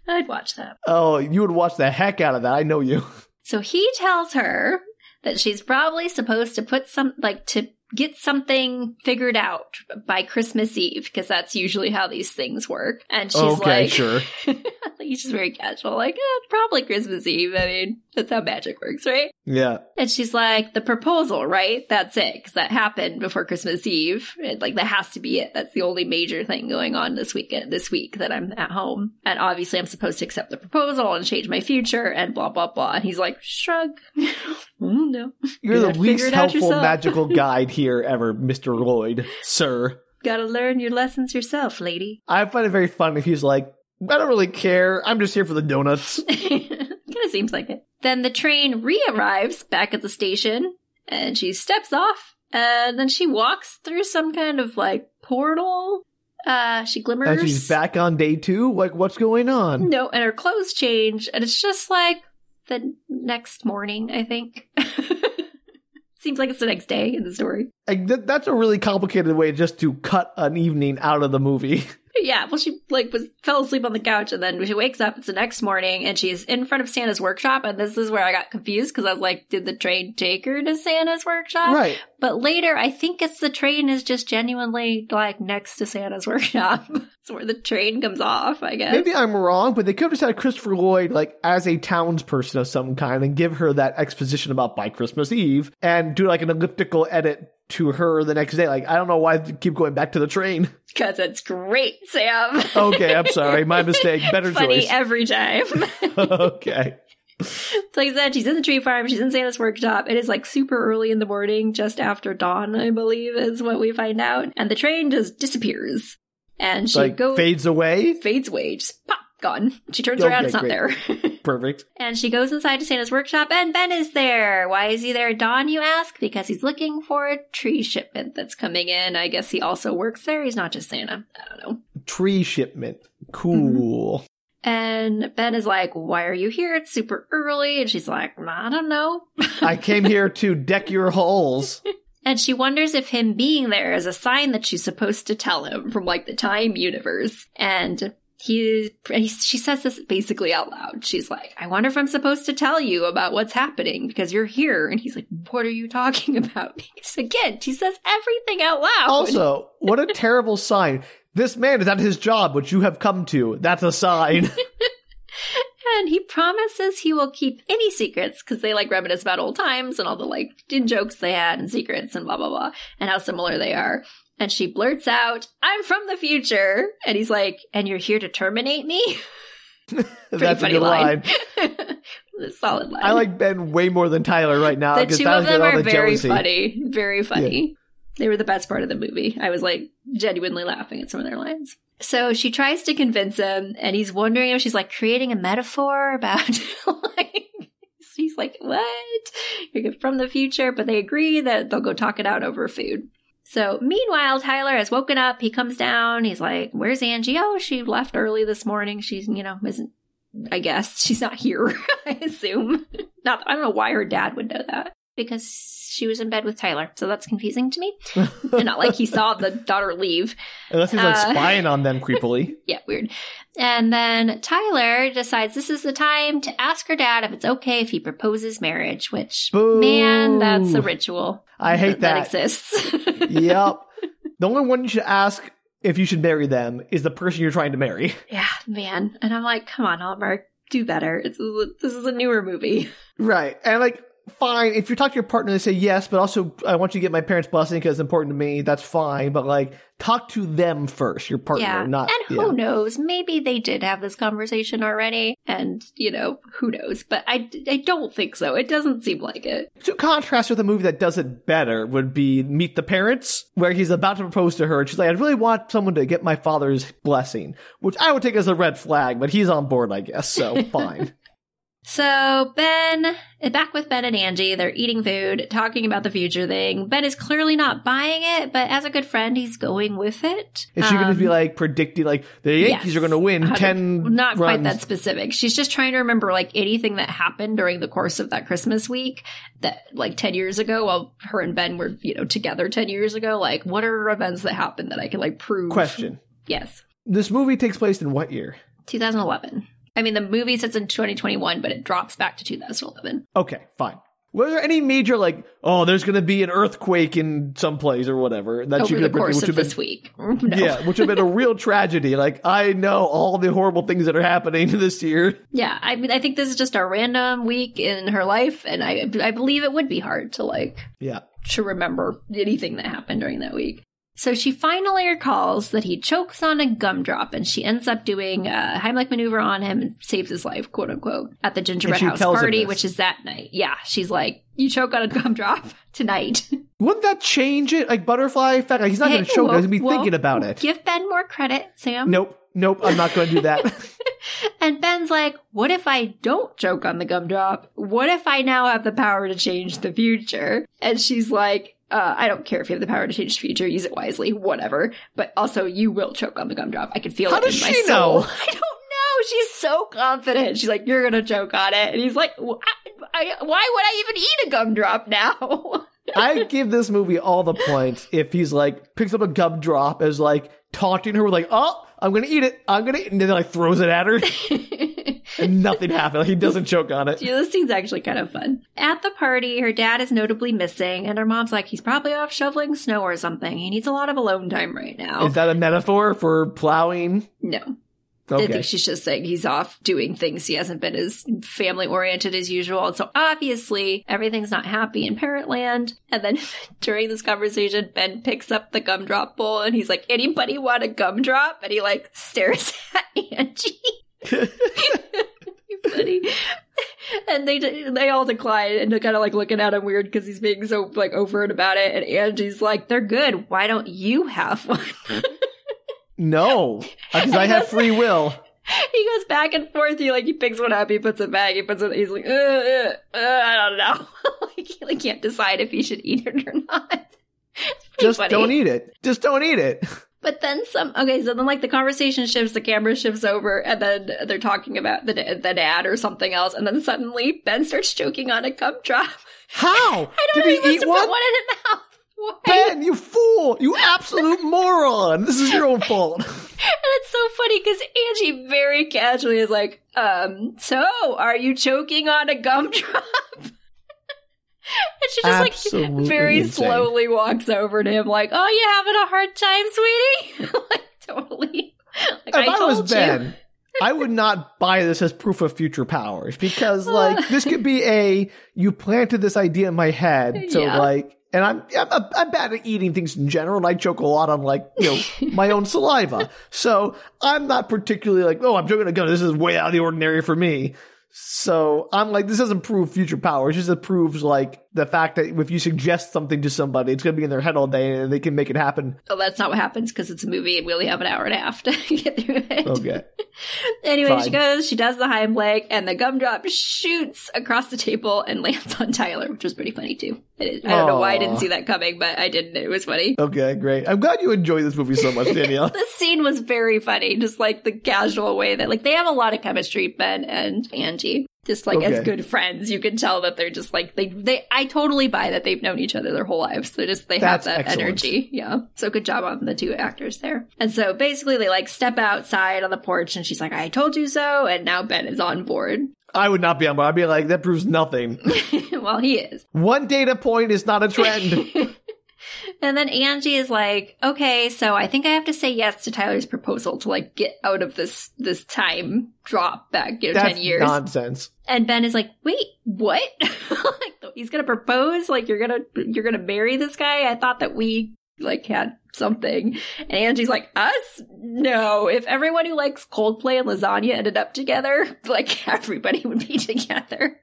I'd watch that. Oh, you would watch the heck out of that. I know you. So he tells her that she's probably supposed to put some, like, to get something figured out by Christmas Eve, because that's usually how these things work. And she's okay, like, sure. he's just very casual, like, eh, probably Christmas Eve. I mean, that's how magic works, right? Yeah. And she's like, the proposal, right? That's it, because that happened before Christmas Eve. And, like, that has to be it. That's the only major thing going on this weekend, this week that I'm at home. And obviously, I'm supposed to accept the proposal and change my future and blah, blah, blah. And he's like, shrug. Mm, no. You're You the least helpful magical guide here ever, Mr. Lloyd, sir. Gotta learn your lessons yourself, lady. I find it very funny if he's like, I don't really care. I'm just here for the donuts. kind of seems like it. Then the train re-arrives back at the station, and she steps off, and then she walks through some kind of like portal. Uh, she glimmers. And she's back on day two. Like, what's going on? No, and her clothes change, and it's just like the next morning. I think. Seems like it's the next day in the story. Like, th- that's a really complicated way just to cut an evening out of the movie. Yeah, well, she like was fell asleep on the couch, and then she wakes up. It's the next morning, and she's in front of Santa's workshop. And this is where I got confused because I was like, "Did the train take her to Santa's workshop?" right. But later, I think it's the train is just genuinely like next to Santa's workshop. it's where the train comes off. I guess. Maybe I'm wrong, but they could have just had Christopher Lloyd like as a townsperson of some kind and give her that exposition about by Christmas Eve and do like an elliptical edit to her the next day. Like I don't know why they keep going back to the train. because it's great, Sam. Okay, I'm sorry, my mistake. Better Funny choice. every time. okay. like I said, she's in the tree farm. She's in Santa's workshop. It is like super early in the morning, just after dawn, I believe, is what we find out. And the train just disappears, and she Like goes fades away. fades away, just pop, gone. She turns Okay, around, it's not great. there. Perfect. and she goes inside to Santa's workshop, and Ben is there. Why is he there, Don, you ask? Because he's looking for a tree shipment that's coming in. I guess he also works there. He's not just Santa. I don't know. Tree shipment. Cool. Mm-hmm. And Ben is like, Why are you here? It's super early. And she's like, I don't know. I came here to deck your halls. And she wonders if him being there is a sign that she's supposed to tell him from like the time universe. And he, he she says this basically out loud. She's like, I wonder if I'm supposed to tell you about what's happening because you're here. And he's like, What are you talking about? Because again, she says everything out loud. Also, what a terrible sign. This man is at his job, which you have come to. That's a sign. And he promises he will keep any secrets because they like reminisce about old times and all the like jokes they had and secrets and blah blah blah and how similar they are. And she blurts out, "I'm from the future," and he's like, "And you're here to terminate me." That's a funny good line. line. solid line. I like Ben way more than Tyler right now. the two Tyler's of them are the very jealousy. funny, very funny. They were the best part of the movie. I was like genuinely laughing at some of their lines. So she tries to convince him, and he's wondering if she's like creating a metaphor about like. He's like, "What? You're from the future?" But they agree that they'll go talk it out over food. So meanwhile, Tyler has woken up. He comes down. He's like, "Where's Angie? Oh, she left early this morning. She's, you know, isn't. I guess she's not here. I assume. Not. I don't know why her dad would know that. because she was in bed with Tyler. So that's confusing to me. and not like he saw the daughter leave. Unless he's like Uh, spying on them creepily. Yeah, weird. And then Tyler decides this is the time to ask her dad if it's okay if he proposes marriage, which, Boo. man, that's a ritual. I hate that. exists. yep. The only one you should ask if you should marry them is the person you're trying to marry. yeah, man. And I'm like, come on, Hallmark, do better. It's, this is a newer movie. Right. And like, fine, if you talk to your partner, they say yes, but also I want you to get my parents' blessing because it's important to me, that's fine. But like, talk to them first, your partner, yeah. not. and yeah. who knows? Maybe they did have this conversation already. And, you know, who knows? But I, I don't think so. It doesn't seem like it. To contrast with a movie that does it better would be Meet the Parents, where he's about to propose to her, and she's like, I really want someone to get my father's blessing, which I would take as a red flag, but he's on board, I guess, so fine. So Ben, back with Ben and Angie, they're eating food, talking about the future thing. Ben is clearly not buying it, but as a good friend, he's going with it. Is she going to Um, be like predicting, like, the Yankees yes. are going to win 10 not quite that specific. She's just trying to remember like anything that happened during the course of that Christmas week that like 10 years ago while her and Ben were, you know, together 10 years ago. Like what are events that happened that I can like prove? Question. Yes. This movie takes place in what year? 2011. I mean, the movie sits in 2021, but it drops back to 2011. Okay, fine. Were there any major like, oh, there's going to be an earthquake in some place or whatever that you Over the could course which of have this week. No. Yeah, which would have been a real tragedy. Like I know all the horrible things that are happening this year. Yeah, I mean, I think this is just a random week in her life, and I I believe it would be hard to like Yeah. to remember anything that happened during that week. So she finally recalls that he chokes on a gumdrop, and she ends up doing a Heimlich maneuver on him and saves his life, quote unquote, at the gingerbread house party, which is that night. Yeah, she's like, "You choke on a gumdrop tonight." Wouldn't that change it? Like butterfly effect? Like he's not Hey, going to choke. whoa, He's going to be thinking about it. Give Ben more credit, Sam. Nope. Nope. I'm not going to do that. And Ben's like, what if I don't choke on the gumdrop? What if I now have the power to change the future? And she's like, uh, I don't care if you have the power to change the future, use it wisely, whatever. But also, you will choke on the gumdrop. I can feel How it in does my she soul. know? I don't know. She's so confident. She's like, you're gonna choke on it. And he's like, "Wh- I, I, why would I even eat a gumdrop now? I give this movie all the points if he's like picks up a gumdrop as like taunting her with like, oh, I'm gonna eat it, I'm gonna eat it, and then like throws it at her, and nothing happened. Like, he doesn't choke on it. Yeah, this scene's actually kind of fun. At the party, her dad is notably missing, and her mom's like, he's probably off shoveling snow or something. He needs a lot of alone time right now. Is that a metaphor for plowing? no. I think she's just saying he's off doing things. He hasn't been as family oriented as usual. And so obviously everything's not happy in Parentland. And then during this conversation, Ben picks up the gumdrop bowl and he's like, anybody want a gumdrop? And he like stares at Angie. funny. And they they all decline and they're kind of like looking at him weird because he's being so like overt about it. And Angie's like, "They're good. Why don't you have one?" No, because I have free will. he goes back and forth. He like he picks one up, he puts it back, he puts it. He's like, uh, uh, uh, I don't know. like, he like, can't decide if he should eat it or not. Just funny. don't eat it. Just don't eat it. But then some. Okay, so then like the conversation shifts, the camera shifts over, and then they're talking about the the dad or something else, and then suddenly Ben starts choking on a gumdrop. How? I don't Did know. He, he must eat have one? put one in his mouth. Why? Ben, you fool! You absolute moron! This is your own fault. And it's so funny because Angie very casually is like, um, so are you choking on a gumdrop? and she just Absolutely like very insane. slowly walks over to him, like, oh, you having a hard time, sweetie? like, totally. Like, if I, I, told was you. Ben, I would not buy this as proof of future powers because, like, this could be a you planted this idea in my head, so Yeah. like. And I'm, I'm I'm bad at eating things in general, and I choke a lot on like you know my own saliva. So I'm not particularly like, oh, I'm choking a gun. This is way out of the ordinary for me. So I'm like, this doesn't prove future powers. It just proves like the fact that if you suggest something to somebody, it's gonna be in their head all day, and they can make it happen. Oh, that's not what happens because it's a movie and we only have an hour and a half to get through it. Okay. Anyway, Fine. she goes, she does the Heimlich, and the gumdrop shoots across the table and lands on Tyler, which was pretty funny too. Is, I don't know why I didn't see that coming, but I didn't. It was funny. Okay, great. I'm glad you enjoy this movie so much, Danielle. This scene was very funny, just like the casual way that, like, they have a lot of chemistry, Ben and Angie. Just like as good friends, you can tell that they're just like they they. I totally buy that they've known each other their whole lives. They just they That's have that excellent. energy. Yeah. So good job on the two actors there. And so basically, they like step outside on the porch, and she's like, "I told you so." And now Ben is on board. I would not be on board. I'd be like, that proves nothing. well, he is. One data point is not a trend. And then Angie is like, okay, so I think I have to say yes to Tyler's proposal to like get out of this this time drop back, you know, That's ten years. nonsense. and Ben is like, wait, what? like he's gonna propose? Like you're gonna you're gonna marry this guy? I thought that we like had something. And Angie's like, us? No. If everyone who likes Coldplay and lasagna ended up together, like everybody would be together.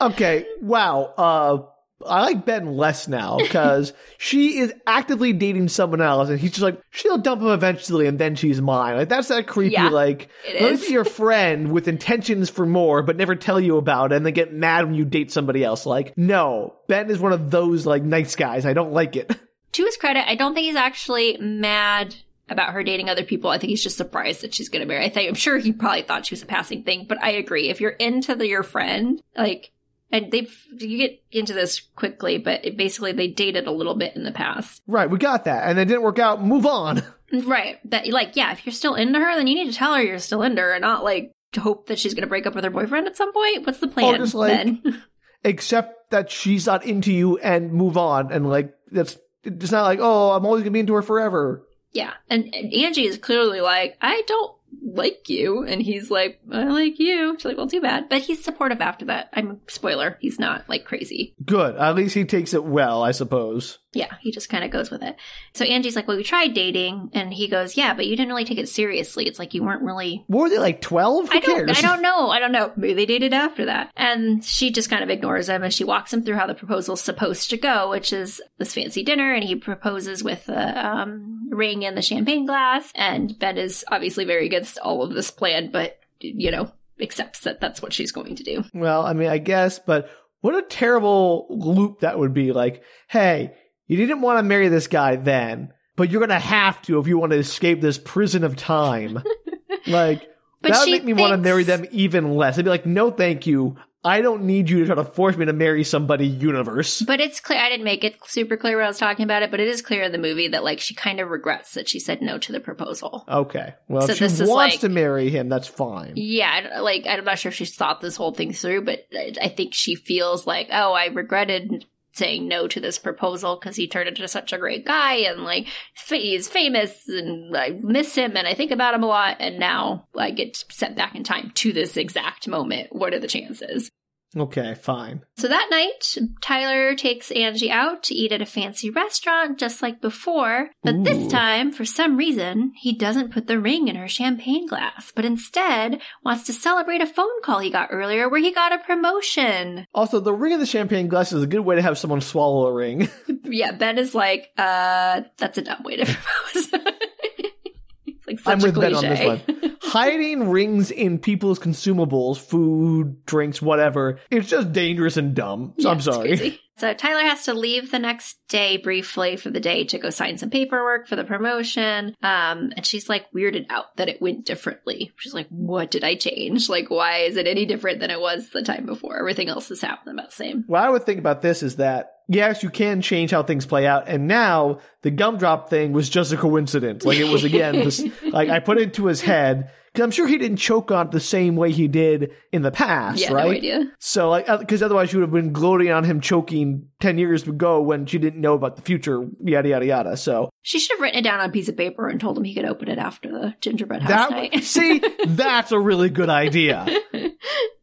Okay, wow. Uh, I like Ben less now because she is actively dating someone else, and he's just like, she'll dump him eventually, and then she's mine. Like that's that creepy. Yeah, like, let me is. be your friend with intentions for more, but never tell you about it, and then get mad when you date somebody else. Like, no, Ben is one of those like nice guys. I don't like it. to his credit, I don't think he's actually mad about her dating other people. I think he's just surprised that she's going to marry. I think I'm sure he probably thought she was a passing thing, but I agree. If you're into the, your friend, like, and they've you get into this quickly, but it basically they dated a little bit in the past, right, we got that, and it didn't work out. Move on. right? That like, yeah, if you're still into her, then you need to tell her you're still into her, and not like hope that she's going to break up with her boyfriend at some point. What's the plan? just, like, then? Except that she's not into you, and move on. And like, that's it's not like, oh, I'm always gonna be into her forever. Yeah. And, and Angie is clearly like, I don't like you. And he's like, I like you. She's like, well, too bad. But he's supportive after that. I'm spoiler. He's not like crazy. Good. At least he takes it well, I suppose. Yeah. He just kind of goes with it. So Angie's like, well, we tried dating. And he goes, yeah, but you didn't really take it seriously. It's like you weren't really What were they like twelve? Who I don't, cares? I don't know. I don't know. Maybe they dated after that. And she just kind of ignores him and she walks him through how the proposal's supposed to go, which is this fancy dinner. And he proposes with the um, ring and the champagne glass. And Ben is obviously very against all of this plan, but, you know, accepts that that's what she's going to do. Well, I mean, I guess, but what a terrible loop that would be. Like, hey, you didn't want to marry this guy then, but you're gonna have to if you want to escape this prison of time. like, But that would make me want to marry them even less. I'd be like, no, thank you. I don't need you to try to force me to marry somebody. Universe. But it's clear, I didn't make it super clear when I was talking about it, but it is clear in the movie that, like, she kind of regrets that she said no to the proposal. Okay. Well, So if she wants like- to marry him, that's fine. Yeah, like I'm not sure if she's thought this whole thing through, but I think she feels like, oh, I regretted saying no to this proposal because he turned into such a great guy and like he's famous and I miss him and I think about him a lot and now I get sent back in time to this exact moment. What are the chances? Okay, fine. So that night, Tyler takes Angie out to eat at a fancy restaurant just like before, but Ooh. this time, for some reason, he doesn't put the ring in her champagne glass, but instead wants to celebrate a phone call he got earlier where he got a promotion. Also, the ring in the champagne glass is a good way to have someone swallow a ring. Yeah, Ben is like, uh, that's a dumb way to propose. it's like such I'm a with Ben on this one. Hiding rings in people's consumables, food, drinks, whatever, it's just dangerous and dumb. So Yeah, I'm sorry. So Tyler has to leave the next day briefly for the day to go sign some paperwork for the promotion. Um, and she's like weirded out that it went differently. She's like, what did I change? Like, why is it any different than it was the time before? Everything else is happening about the same. What I would think about this is that yes, you can change how things play out, and now the gumdrop thing was just a coincidence. Like it was again, this, like I put it into his head because I'm sure he didn't choke on it the same way he did in the past, Yeah, right? no idea. So like, uh, because otherwise you would have been gloating on him choking ten years ago when she didn't know about the future, yada yada yada. So She should have written it down on a piece of paper and told him he could open it after the gingerbread house that night. see, that's a really good idea.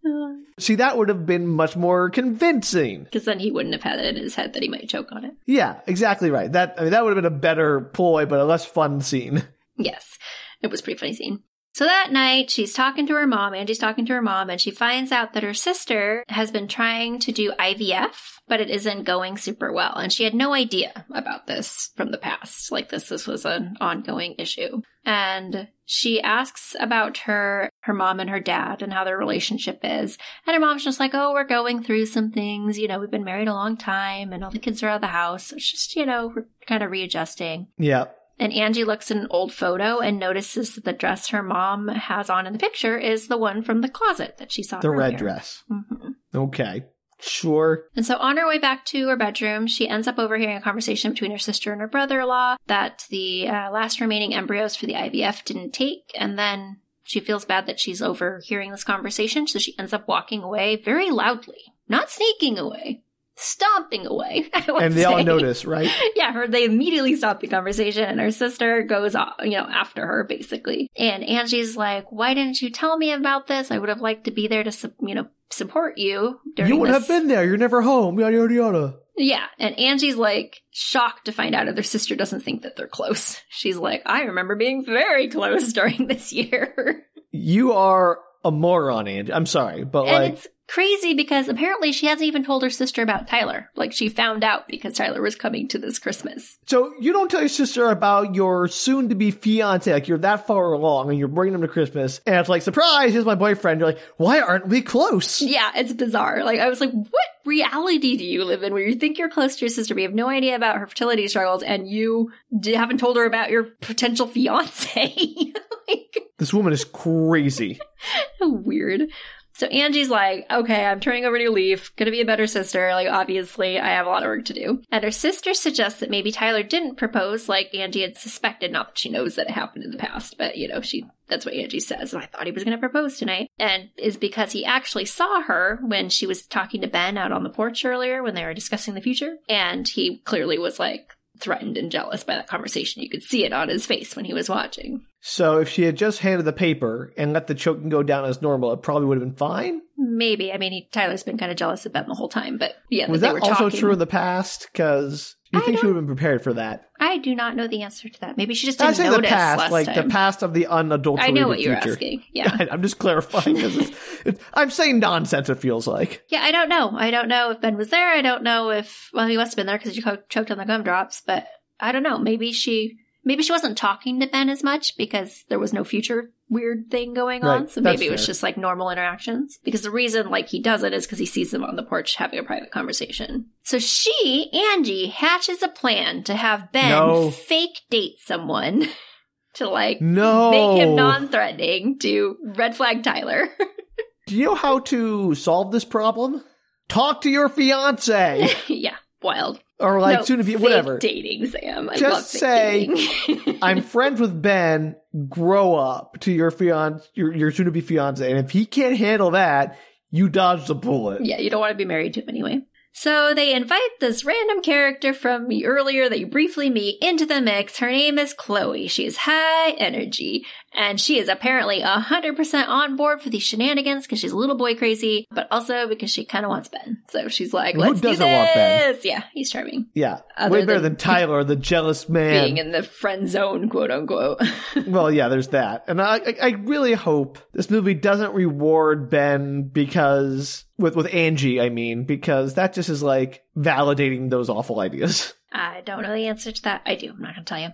Uh, see, that would have been much more convincing. Because then he wouldn't have had it in his head that he might choke on it. Yeah, exactly right. That I mean, that would have been a better ploy, but a less fun scene. Yes, it was a pretty funny scene. So that night, she's talking to her mom, Angie's talking to her mom, and she finds out that her sister has been trying to do IVF, but it isn't going super well. And she had no idea about this from the past. Like this, this was an ongoing issue. And she asks about her, her mom and her dad and how their relationship is. And her mom's just like, oh, we're going through some things. You know, we've been married a long time and all the kids are out of the house. It's just, you know, we're kind of readjusting. Yeah. And Angie looks at an old photo and notices that the dress her mom has on in the picture is the one from the closet that she saw. The red earlier. dress. hmm Okay. Sure. And so on her way back to her bedroom, she ends up overhearing a conversation between her sister and her brother in law that the uh, last remaining embryos for the IVF didn't take. And then she feels bad that she's overhearing this conversation. So she ends up walking away very loudly, not sneaking away, stomping away. And they all notice, right? Yeah, her they immediately stop the conversation and her sister goes off, you know, after her basically. And Angie's like, "Why didn't you tell me about this? I would have liked to be there to, you know, support you during You would this." have been there. You're never home. Yada yada yada. Yeah, and Angie's like shocked to find out that their sister doesn't think that they're close. She's like, "I remember being very close during this year." You are a moron, Angie. I'm sorry, but and like it's crazy because apparently she hasn't even told her sister about Tyler. Like she found out because Tyler was coming to this Christmas. So you don't tell your sister about your soon to be fiance, like you're that far along and you're bringing him to Christmas and it's like, surprise, here's my boyfriend. You're like, why aren't we close? Yeah, it's bizarre. Like I was like, what reality do you live in where you think you're close to your sister, but you have no idea about her fertility struggles, and you d- haven't told her about your potential fiance? like This woman is crazy. weird. So Angie's like, okay, I'm turning over a new leaf, gonna be a better sister. Like, obviously, I have a lot of work to do. And her sister suggests that maybe Tyler didn't propose like Angie had suspected. Not that she knows that it happened in the past, but you know, she that's what Angie says. I thought he was gonna propose tonight. And is because he actually saw her when she was talking to Ben out on the porch earlier when they were discussing the future. And he clearly was like threatened and jealous by that conversation. You could see it on his face when he was watching. So if she had just handed the paper and let the choking go down as normal, it probably would have been fine. Maybe. I mean, he, Tyler's been kind of jealous of Ben the whole time, but yeah, Was that also talking. true in the past? Because you I think she would have been prepared for that. I do not know the answer to that. Maybe she just didn't say the notice past, last like time. the past of the unadulterated I know what you're future. asking. Yeah. I'm just clarifying because it's, it's, I'm saying nonsense. It feels like. yeah, I don't know. I don't know if Ben was there. I don't know if, well, he must have been there because he cho- choked on the gumdrops, but I don't know. Maybe she, maybe she wasn't talking to Ben as much because there was no future weird thing going on. Right, So that's maybe it was fair. just like normal interactions. Because the reason like he does it is because he sees them on the porch having a private conversation. So she, Angie, hatches a plan to have Ben No. fake date someone to like No. make him non-threatening to red flag Tyler. Do you know how to solve this problem? Talk to your fiance yeah, wild. or like No, soon to be whatever. dating, Sam. I Just say. I'm friends with Ben. Grow up to your fiance, your, your soon to be fiance, and if he can't handle that, you dodged a bullet. yeah, you don't want to be married to him anyway. So they invite this random character from earlier that you briefly meet into the mix. Her name is Chloe. She is high energy and she is apparently 100% on board for these shenanigans because she's a little boy crazy, but also because she kind of wants Ben. So she's like, Who let's do doesn't want Ben? Yeah, he's charming. Yeah, Other way better than than Tyler, the jealous man. Being in the friend zone, quote unquote. well, yeah, there's that, and I, I, I really hope this movie doesn't reward Ben because with with Angie, I mean, because that just is like validating those awful ideas. I don't know the answer to that. I do. I'm not going to tell you.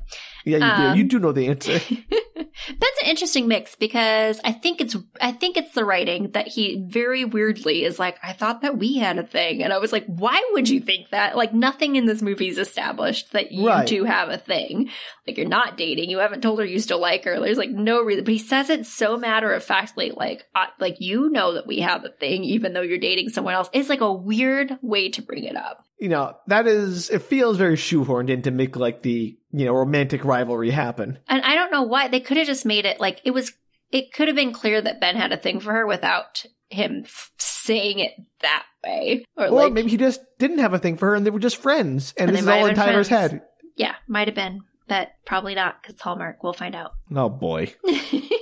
Yeah, you Um, do. You do know the answer. That's an interesting mix because I think it's I think it's the writing that he very weirdly is like, I thought that we had a thing. And I was like, why would you think that? Like nothing in this movie is established that you Right. two have a thing. Like you're not dating. You haven't told her you still like her. There's like no reason. But he says it so matter of factly, like I, like you know that we have a thing, even though you're dating someone else. It's like a weird way to bring it up. You know, that is. It feels very shoehorned in to make like the you know romantic rivalry happen. And I don't know why they could have just made it like it was. It could have been clear that Ben had a thing for her without him f- saying it that way, or Or like maybe he just didn't have a thing for her, and they were just friends, and, And this is all in Tyler's friends. head. yeah, might have been, but probably not because Hallmark. We'll find out. Oh boy.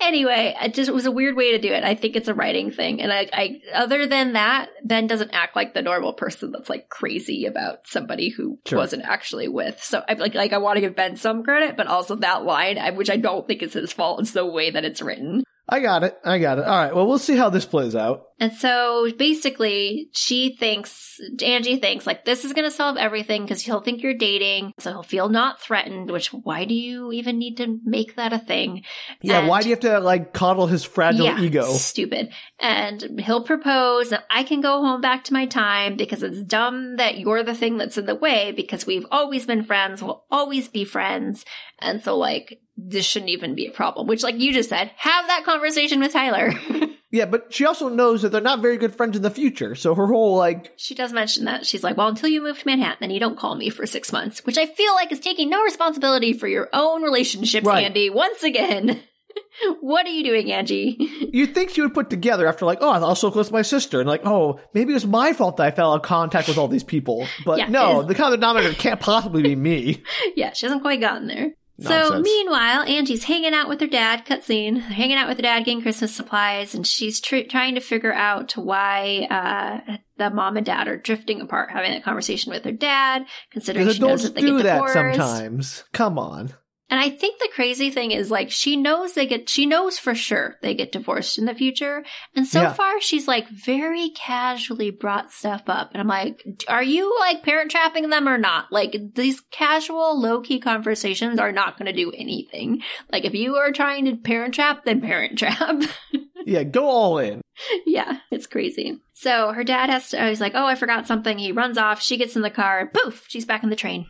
anyway, it just it was a weird way to do it. I think it's a writing thing, and I, I other than that, Ben doesn't act like the normal person that's like crazy about somebody who Sure. wasn't actually with. So I like like I want to give Ben some credit, but also that line, I, which I don't think is his fault, it's the way that it's written. I got it. I got it. All right. Well, we'll see how this plays out. And so basically, she thinks, Angie thinks, like, this is going to solve everything because he'll think you're dating. So he'll feel not threatened, which why do you even need to make that a thing? Yeah. And- why do you have to like coddle his fragile yeah, ego? Stupid. And he'll propose and I can go home back to my time because it's dumb that you're the thing that's in the way because we've always been friends. We'll always be friends. And so like, this shouldn't even be a problem, which like you just said, have that conversation with Tyler. Yeah, but she also knows that they're not very good friends in the future. So her whole like, she does mention that. She's like, well, until you move to Manhattan, then you don't call me for six months, which I feel like is taking no responsibility for your own relationships, Right. Angie. Once again. what are you doing, Angie? you'd think she would put together after like, oh, I'm so close to my sister, and like, oh, maybe it was my fault that I fell out of contact with all these people. But Yeah, no, the common denominator can't possibly be me. yeah, she hasn't quite gotten there. So meanwhile, Angie's hanging out with her dad. Cutscene, hanging out with her dad, getting Christmas supplies, and she's tr- trying to figure out why uh, the mom and dad are drifting apart. Having that conversation with her dad, considering she knows that they do get that sometimes. Come on. And I think the crazy thing is like she knows they get she knows for sure they get divorced in the future. And so Yeah. far she's like very casually brought stuff up. And I'm like, are you like parent trapping them or not? Like these casual low key conversations are not going to do anything. Like if you are trying to parent trap, then parent trap. Yeah, go all in. yeah, it's crazy. So her dad has to, was like, oh, I forgot something. He runs off. She gets in the car. Poof, she's back in the train.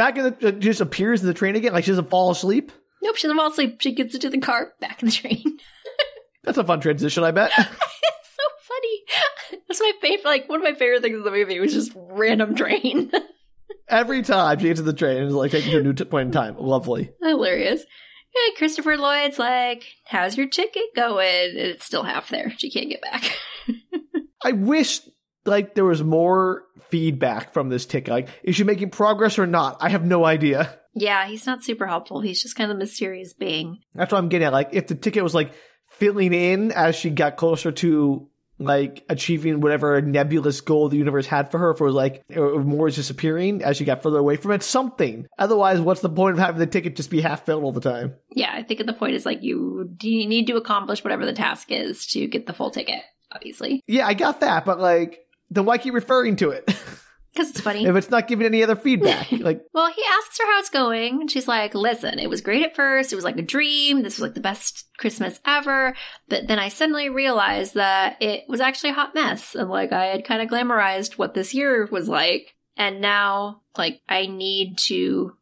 Back in the, uh, just appears in the train again, like she doesn't fall asleep. Nope, she doesn't fall asleep. She gets into the car, back in the train. That's a fun transition, I bet. it's so funny. That's my favorite. Like one of my favorite things in the movie was just random train. Every time she gets in the train, it's like taking her to a new t- point in time. Lovely. Hilarious. Yeah, Christopher Lloyd's like, "How's your ticket going?" And it's still half there. She can't get back. I wish like there was more feedback from this ticket. Like, is she making progress or not? I have no idea. yeah, he's not super helpful. He's just kind of a mysterious being. That's what I'm getting at. Like, if the ticket was like filling in as she got closer to like achieving whatever nebulous goal the universe had for her, if it was like or more was disappearing as she got further away from it, something. Otherwise, what's the point of having the ticket just be half filled all the time? Yeah, I think the point is like you you need to accomplish whatever the task is to get the full ticket. Obviously, Yeah, I got that, but like, then why keep referring to it because it's funny. if it's not giving any other feedback? Like, Well, he asks her how it's going, and she's like, "Listen, it was great at first. It was like a dream. This was like the best Christmas ever." But then I suddenly realized that it was actually a hot mess, and like I had kind of glamorized what this year was like, and now like I need to.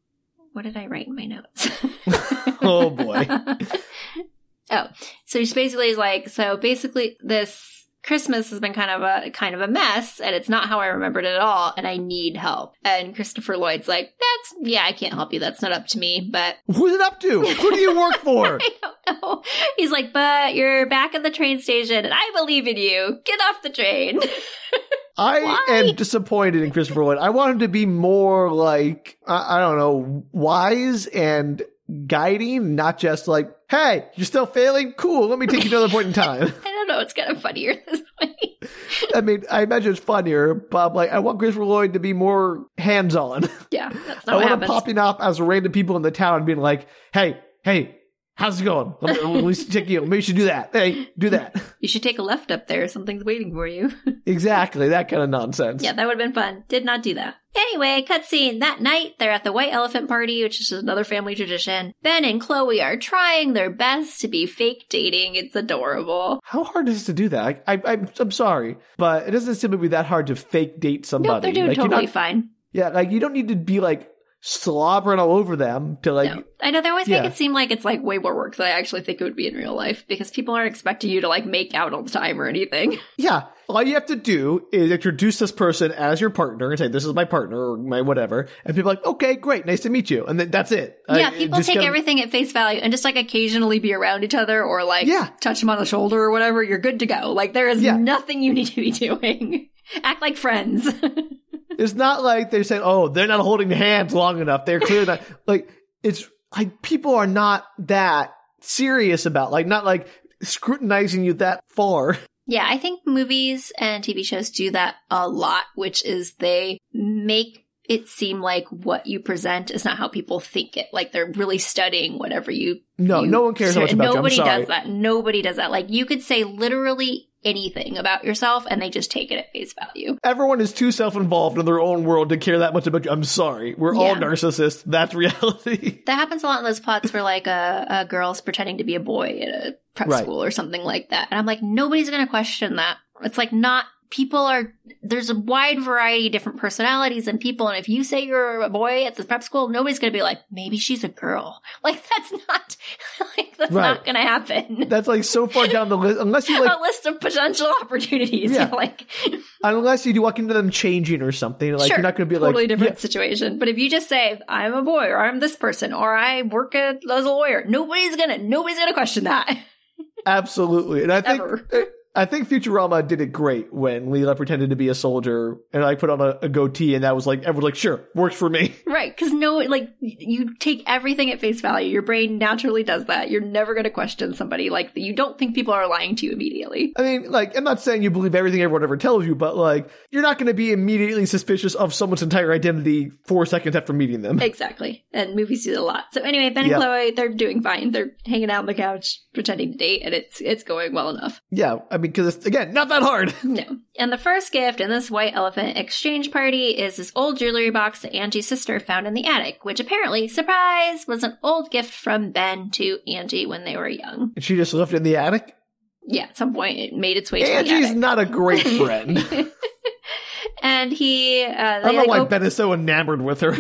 What did I write in my notes? Oh, boy. oh, so she basically is like, so basically this. Christmas has been kind of a kind of a mess, and it's not how I remembered it at all, and I need help. And Christopher Lloyd's like, "That's yeah, I can't help you. That's not up to me." But who's it up to? Who do you work for? I don't know. He's like, "But you're back at the train station, and I believe in you. Get off the train." I Why? am disappointed in Christopher Lloyd. I want him to be more like I, I don't know, wise and guiding, not just like, "Hey, you're still failing. Cool. Let me take you to another point in time." I don't know. It's kind of funnier this way. I mean, I imagine it's funnier, but like, I want Christopher Lloyd to be more hands-on. Yeah, that's I not what want him happens. popping up as random people in the town and being like, "Hey, hey." How's it going? Let me, let me check you. Maybe you should do that. Hey, do that. You should take a left up there. Something's waiting for you. exactly. That kind of nonsense. Yeah, that would have been fun. Did not do that. Anyway, cutscene. That night, they're at the White Elephant Party, which is another family tradition. Ben and Chloe are trying their best to be fake dating. It's adorable. How hard is it to do that? I, I, I'm, I'm sorry, but it doesn't seem to be that hard to fake date somebody. They're doing like, totally not- fine. Yeah, like you don't need to be like slobbering all over them to like. no. I know they always yeah. make it seem like it's like way more work than I actually think it would be in real life because people aren't expecting you to like make out all the time or anything. Yeah, all you have to do is introduce this person as your partner and say, "This is my partner" or my whatever, and people are like, "Okay, great, nice to meet you," and then that's it. yeah, Uh, people take gotta- everything at face value and just like occasionally be around each other or like Yeah. touch them on the shoulder or whatever. You're good to go. Like there is Yeah. nothing you need to be doing. Act like friends. It's not like they're saying, "Oh, they're not holding hands long enough." They're clearly not like it's like people are not that serious about like not like scrutinizing you that far. Yeah, I think movies and TV shows do that a lot, which is they make it seem like what you present is not how people think it. Like they're really studying whatever you. No, you no one cares how much about you. I'm Nobody sorry. does that. Nobody does that. Like you could say literally anything about yourself and they just take it at face value. Everyone is too self-involved in their own world to care that much about you. I'm sorry. We're all narcissists. That's reality. That happens a lot in those plots where like a, a girl's pretending to be a boy at a prep Right. school or something like that. And I'm like, nobody's going to question that. It's like not, people are, there's a wide variety of different personalities and people. And if you say you're a boy at the prep school, nobody's going to be like, maybe she's a girl. Like that's not, like that's Right. not going to happen. That's like so far down the list. Unless you like, a list of potential opportunities. Yeah. Like, unless you do walk into them changing or something. Like sure, you're not going to be totally like, totally different situation. But if you just say I'm a boy or I'm this person or I work at, as a lawyer, nobody's gonna nobody's gonna question that absolutely. And I think ever. I think Futurama did it great when Leela pretended to be a soldier and I put on a, a goatee and that was like everyone's like, sure, works for me. right? Because no, like you take everything at face value. Your brain naturally does that. You're never gonna question somebody like you don't think people are lying to you immediately. I mean, like, I'm not saying you believe everything everyone ever tells you, but like, you're not going to be immediately suspicious of someone's entire identity four seconds after meeting them. Exactly. And movies do a lot. So anyway, Ben and Chloe, they're doing fine. They're hanging out on the couch, pretending to date, and it's it's going well enough. Yeah, I mean, because it's, again, not that hard. No. And the first gift in this white elephant exchange party is this old jewelry box that Angie's sister found in the attic, which apparently, surprise, was an old gift from Ben to Angie when they were young. And she just left it in the attic. Yeah, at some point it made its way to Angie's not a great friend. and he, uh, I don't know like, why op- Ben is so enamored with her.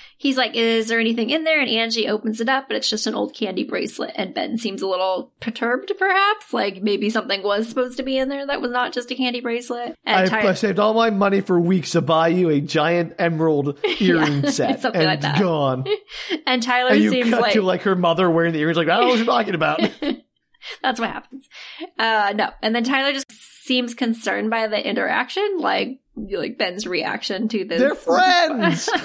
he's like, is there anything in there? And Angie opens it up, but it's just an old candy bracelet. And Ben seems a little perturbed, perhaps. Like maybe something was supposed to be in there that was not just a candy bracelet. And I, Ty- I saved all my money for weeks to buy you a giant emerald earring set, something and like that. gone. and Tyler And you seems cut like to like her mother wearing the earrings. Like I don't know what you're talking about. That's what happens. Uh, no. And then Tyler just seems concerned by the interaction, like, like Ben's reaction to this. They're friends.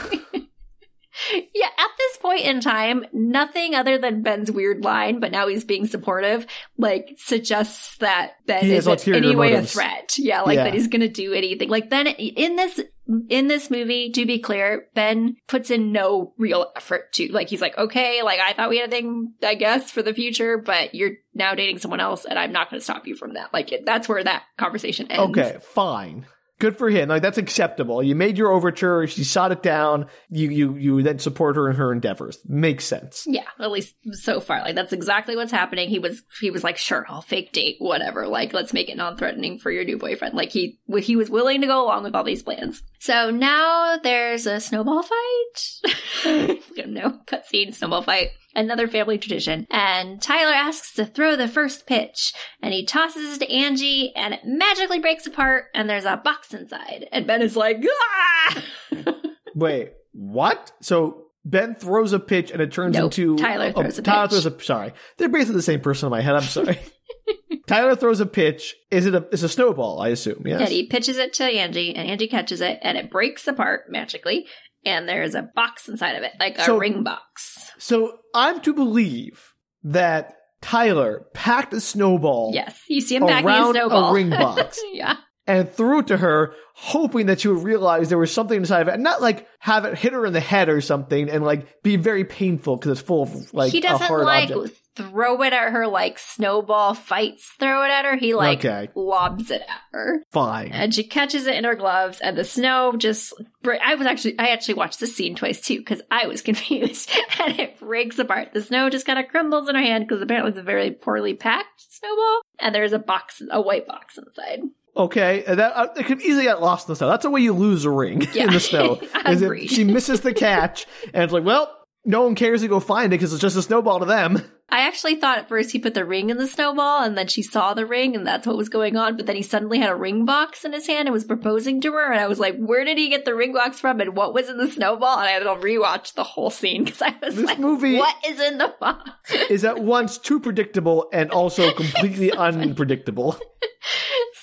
yeah, at this point in time, nothing other than Ben's weird line, but now he's being supportive, like, suggests that Ben He is in any way a threat. Yeah, like Yeah. that he's gonna do anything. Like, Ben, in this, Mm-hmm. in this movie, to be clear, Ben puts in no real effort to, like, he's like, okay, like, I thought we had a thing, I guess, for the future, but you're now dating someone else, and I'm not gonna stop you from that. Like, it, that's where that conversation ends. Okay, fine. Good for him. Like that's acceptable. You made your overture. She shot it down. You you you then support her in her endeavors. Makes sense. Yeah, at least so far. Like that's exactly what's happening. He was he was like, sure, I'll fake date, whatever. Like, let's make it non-threatening for your new boyfriend. Like he he was willing to go along with all these plans. So now there's a snowball fight. no cutscene snowball fight. Another family tradition. And Tyler asks to throw the first pitch, and he tosses it to Angie, and it magically breaks apart, and there's a box inside. And Ben is like, ah! Wait, what? So Ben throws a pitch and it turns Nope, into Tyler throws a Tyler pitch. throws a sorry. They're basically the same person in my head. I'm sorry. Tyler throws a pitch. Is it a it's a snowball, I assume, yes? And he pitches it to Angie, and Angie catches it, and it breaks apart magically. And there's a box inside of it, like a So- ring box. So I'm to believe that Tyler packed a snowball Yes, you see him packing a around snowball. a ring box yeah, and threw it to her, hoping that she would realize there was something inside of it, and not like have it hit her in the head or something, and like be very painful because it's full of like he a doesn't hard like object. Throw it at her like snowball fights. Throw it at her. He like Okay. lobs it at her, Fine. and she catches it in her gloves, and the snow just. I was actually I actually watched the scene twice too because I was confused, and it breaks apart. The snow just kind of crumbles in her hand because apparently it's a very poorly packed snowball, and there's a box, a white box inside. Okay, that uh, it could easily get lost in the snow. That's the way you lose a ring Yeah. in the snow. Is if she misses the catch, and it's like, well, no one cares to go find it because it's just a snowball to them. I actually thought at first he put the ring in the snowball and then she saw the ring and that's what was going on. But then he suddenly had a ring box in his hand and was proposing to her. And I was like, where did he get the ring box from and what was in the snowball? And I had to rewatch the whole scene because I was This like, movie- what is in the box? Is at once too predictable and also completely unpredictable.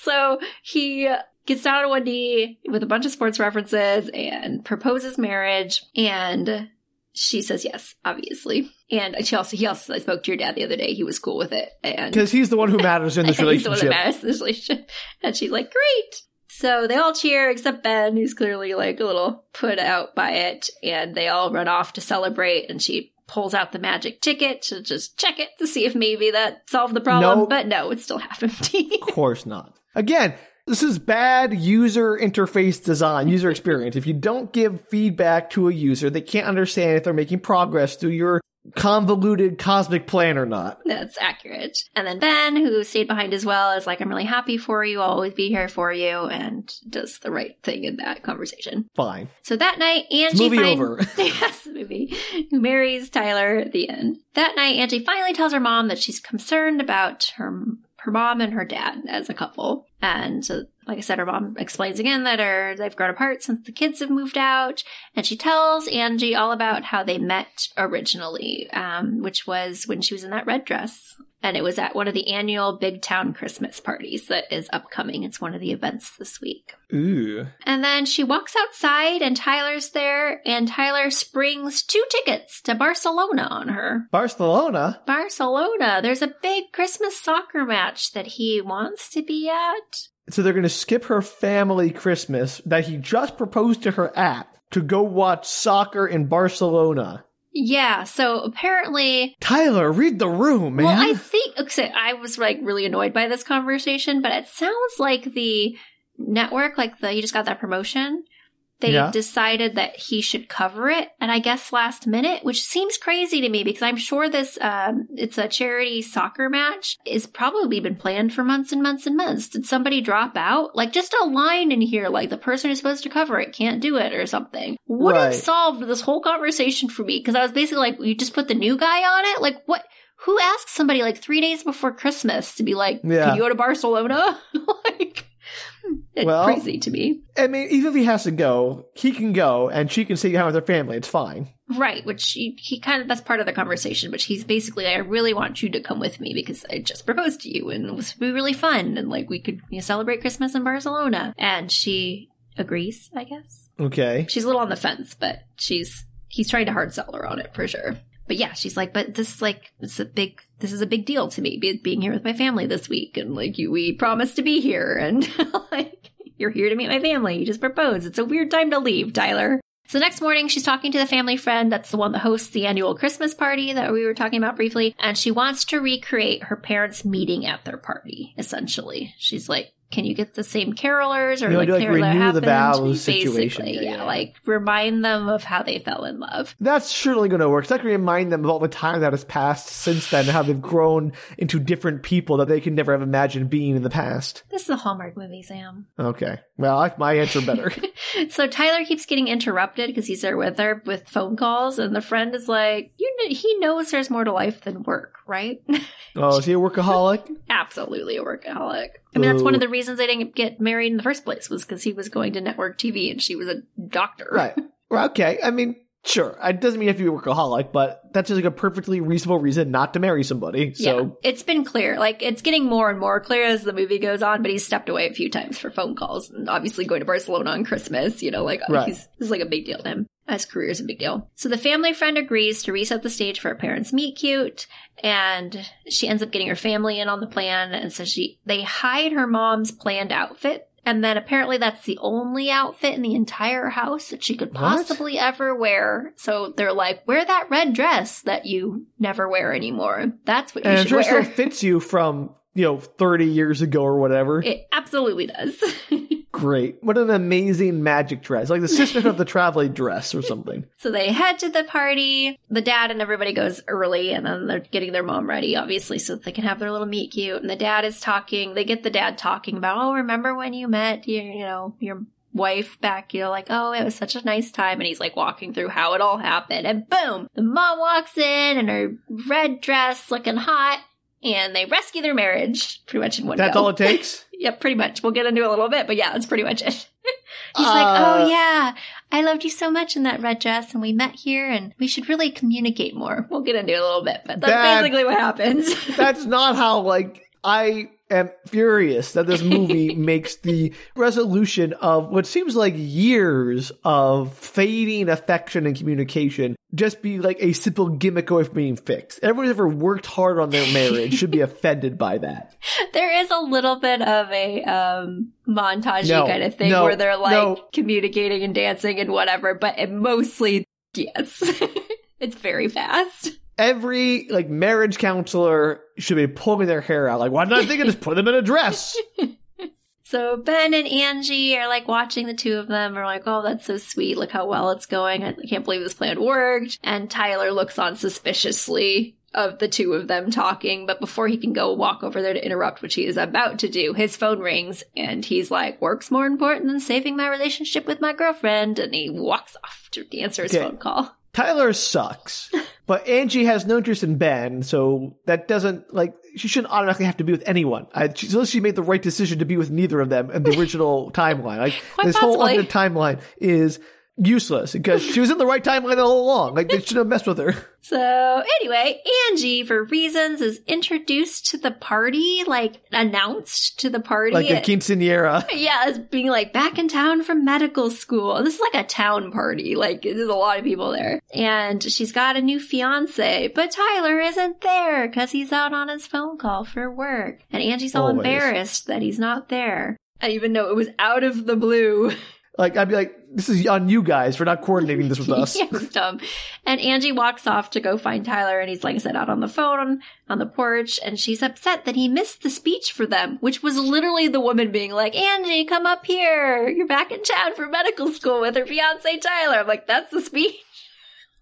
so he gets down on one knee with a bunch of sports references and proposes marriage. And she says yes, obviously. And she also, he also, I spoke to your dad the other day. He was cool with it. And Because he's the one who matters in this relationship. He's the one that matters in this relationship. And she's like, great. So they all cheer except Ben, who's clearly like a little put out by it, and they all run off to celebrate. And she pulls out the magic ticket to just check it to see if maybe that solved the problem. Nope. But no, it's still half empty. Of course not. Again, this is bad user interface design, user experience. If you don't give feedback to a user, they can't understand if they're making progress through your convoluted cosmic plan or not. That's accurate. And then Ben, who stayed behind as well, is like, I'm really happy for you. I'll always be here for you, and does the right thing in that conversation. Fine. So that night, Angie movie find- over. yes, movie. Who marries Tyler at the end. That night, Angie finally tells her mom that she's concerned about her her mom and her dad as a couple. And so, like I said, her mom explains again that her they've grown apart since the kids have moved out, and she tells Angie all about how they met originally, um, which was when she was in that red dress. And it was at one of the annual Big Town Christmas parties that is upcoming. It's one of the events this week. Ooh. And then she walks outside and Tyler's there and Tyler springs two tickets to Barcelona on her. Barcelona? Barcelona. There's a big Christmas soccer match that he wants to be at. So they're going to skip her family Christmas that he just proposed to her at to go watch soccer in Barcelona. Yeah, so apparently Tyler, read the room, man. Well, I think okay, I was like really annoyed by this conversation, but it sounds like the network, like the you just got that promotion, they Yeah. decided that he should cover it, and I guess last minute, which seems crazy to me because I'm sure this um, it's a charity soccer match is probably been planned for months and months and months. Did somebody drop out? Like just a line in here, like the person who's supposed to cover it can't do it or something. Would have solved this whole conversation for me because I was basically like, you just put the new guy on it, like what? Who asks somebody like three days before Christmas to be like, Yeah. "Can you go to Barcelona?" like, Well- crazy to me, I mean, even if he has to go, he can go and she can stay home with her family. It's fine. right? Which he, he kind of that's part of the conversation. But he's basically, I really want you to come with me because I just proposed to you and it was be really fun and like we could you know, celebrate Christmas in Barcelona. And she agrees, I guess. Okay. She's a little on the fence, but she's he's trying to hard sell her on it for sure. But yeah, she's like, but this is like it's a big this is a big deal to me, be, being here with my family this week, and like you, we promised to be here, and like you're here to meet my family. You just proposed. It's a weird time to leave, Tyler. So next morning, she's talking to the family friend that's the one that hosts the annual Christmas party that we were talking about briefly, and she wants to recreate her parents' meeting at their party. Essentially, she's like, "Can you get the same carolers or You know, like, like, renew the happened?" vows situation. Basically, Yeah, yeah, yeah. like remind them of how they fell in love. That's surely going to work. It's not going to remind them of all the time that has passed since then, how they've grown into different people that they could never have imagined being in the past. This is a Hallmark movie, Sam. Okay. Well, I my answer better. So Tyler keeps getting interrupted because he's there with her with phone calls, and the friend is like, "You know, he knows there's more to life than work, right?" oh, is he a workaholic? Absolutely a workaholic. I mean, that's one of the reasons they didn't get married in the first place was because he was going to network TV and she was a doctor. Right. Well, okay. I mean, sure. It doesn't mean you have to be a workaholic, but that's just like a perfectly reasonable reason not to marry somebody. yeah, So, it's been clear. Like it's getting more and more clear as the movie goes on. But he's stepped away a few times for phone calls, and obviously going to Barcelona on Christmas. You know, like Right. he's this is like a big deal to him. His career is a big deal. So the family friend agrees to reset the stage for her parents' meet cute, and she ends up getting her family in on the plan. And so she they hide her mom's planned outfit. And then apparently that's the only outfit in the entire house that she could What? possibly ever wear. So they're like, wear that red dress that you never wear anymore. That's what you and should it wear. still fits you from, you know, 30 years ago or whatever. It absolutely does. Great. What an amazing magic dress. Like the sister of the traveling dress or something. so they head to the party. The dad and everybody goes early, and then they're getting their mom ready, obviously, so that they can have their little meet cute. And the dad is talking. They get the dad talking about, oh, remember when you met your, you know, your wife back, you know, like, oh, it was such a nice time. And he's like walking through how it all happened. And boom, the mom walks in in her red dress, looking hot. And they rescue their marriage pretty much in one That's go. all it takes? Yeah, pretty much. We'll get into it a little bit, but yeah, that's pretty much it. He's Uh, like, oh yeah, I loved you so much in that red dress, and we met here, and we should really communicate more. We'll get into it a little bit, but that's That- basically what happens. That's not how, like, I am furious that this movie makes the resolution of what seems like years of fading affection and communication just be like a simple gimmick away from being fixed. Everyone who's ever worked hard on their marriage should be offended by that. There is a little bit of a um montage No, kind of thing no, where they're like no. communicating and dancing and whatever, but it mostly yes. it's very fast. Every like marriage counselor should be pulling their hair out. Like, why not I think of just put them in a dress? So Ben and Angie are like watching the two of them are like, oh, that's so sweet. Look how well it's going. I can't believe this plan worked. And Tyler looks on suspiciously of the two of them talking, but before he can go walk over there to interrupt, which he is about to do, his phone rings and he's like, work's more important than saving my relationship with my girlfriend. And he walks off to answer his Okay. phone call. Tyler sucks, but Angie has no interest in Ben, so that doesn't like she shouldn't automatically have to be with anyone. I, she, unless she made the right decision to be with neither of them in the original timeline. Like Quite this whole other timeline is useless because she was in the right timeline all along. Like they should have messed with her. So anyway, Angie, for reasons, is introduced to the party, like announced to the party. Like a quinceanera. Yeah, as being like back in town from medical school. This is like a town party. Like there's a lot of people there. And she's got a new fiance, but Tyler isn't there because he's out on his phone call for work. And Angie's all Always. embarrassed that he's not there. I even know it was out of the blue. Like I'd be like, this is on you guys for not coordinating this with us. yeah, dumb. And Angie walks off to go find Tyler, and he's like I said out on the phone on the porch, and she's upset that he missed the speech for them, which was literally the woman being like, "Angie, come up here. You're back in town for medical school with her fiance Tyler." I'm like, "That's the speech."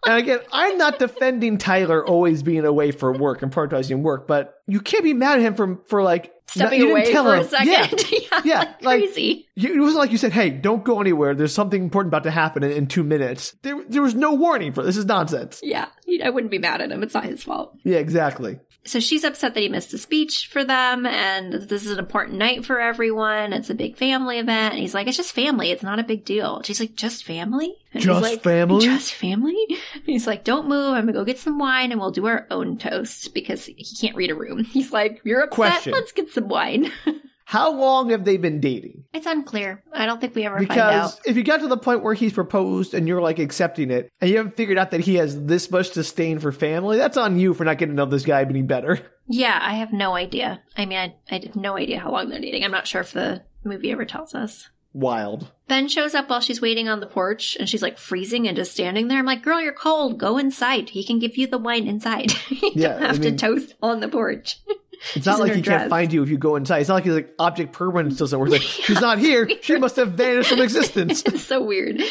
And again, I'm not defending Tyler always being away for work and prioritizing work, but you can't be mad at him for for like Stepping didn't away tell for him. a second. Yeah. yeah, Yeah, like like- crazy. You- It wasn't like you said, "Hey, don't go anywhere. There's something important about to happen in, in two minutes." There, there was no warning for this. Is nonsense. yeah, I wouldn't be mad at him. It's not his fault. Yeah, exactly. So she's upset that he missed the speech for them, and this is an important night for everyone. It's a big family event. And he's like, It's just family. It's not a big deal. She's like, Just family? And Just like, family? Just family? And he's like, Don't move. I'm gonna go get some wine and we'll do our own toast because he can't read a room. He's like, You're upset. Question. Let's get some wine. How long have they been dating? it's unclear. I don't think we ever find Because out. if you got to the point where he's proposed and you're like accepting it, and you haven't figured out that he has this much disdain for family, that's on you for not getting to know this guy any better. Yeah, I have no idea. I mean, I, I have no idea how long they're dating. I'm not sure if the movie ever tells us. Wild. Ben shows up while she's waiting on the porch and she's like freezing and just standing there. I'm like, girl, you're cold. Go inside. He can give you the wine inside. you Yeah, don't have I mean- to toast on the porch. It's not like he can't find you if you go inside. It's not like he's like object permanence doesn't work. Like, she's not here. She must have vanished from existence. it's so weird.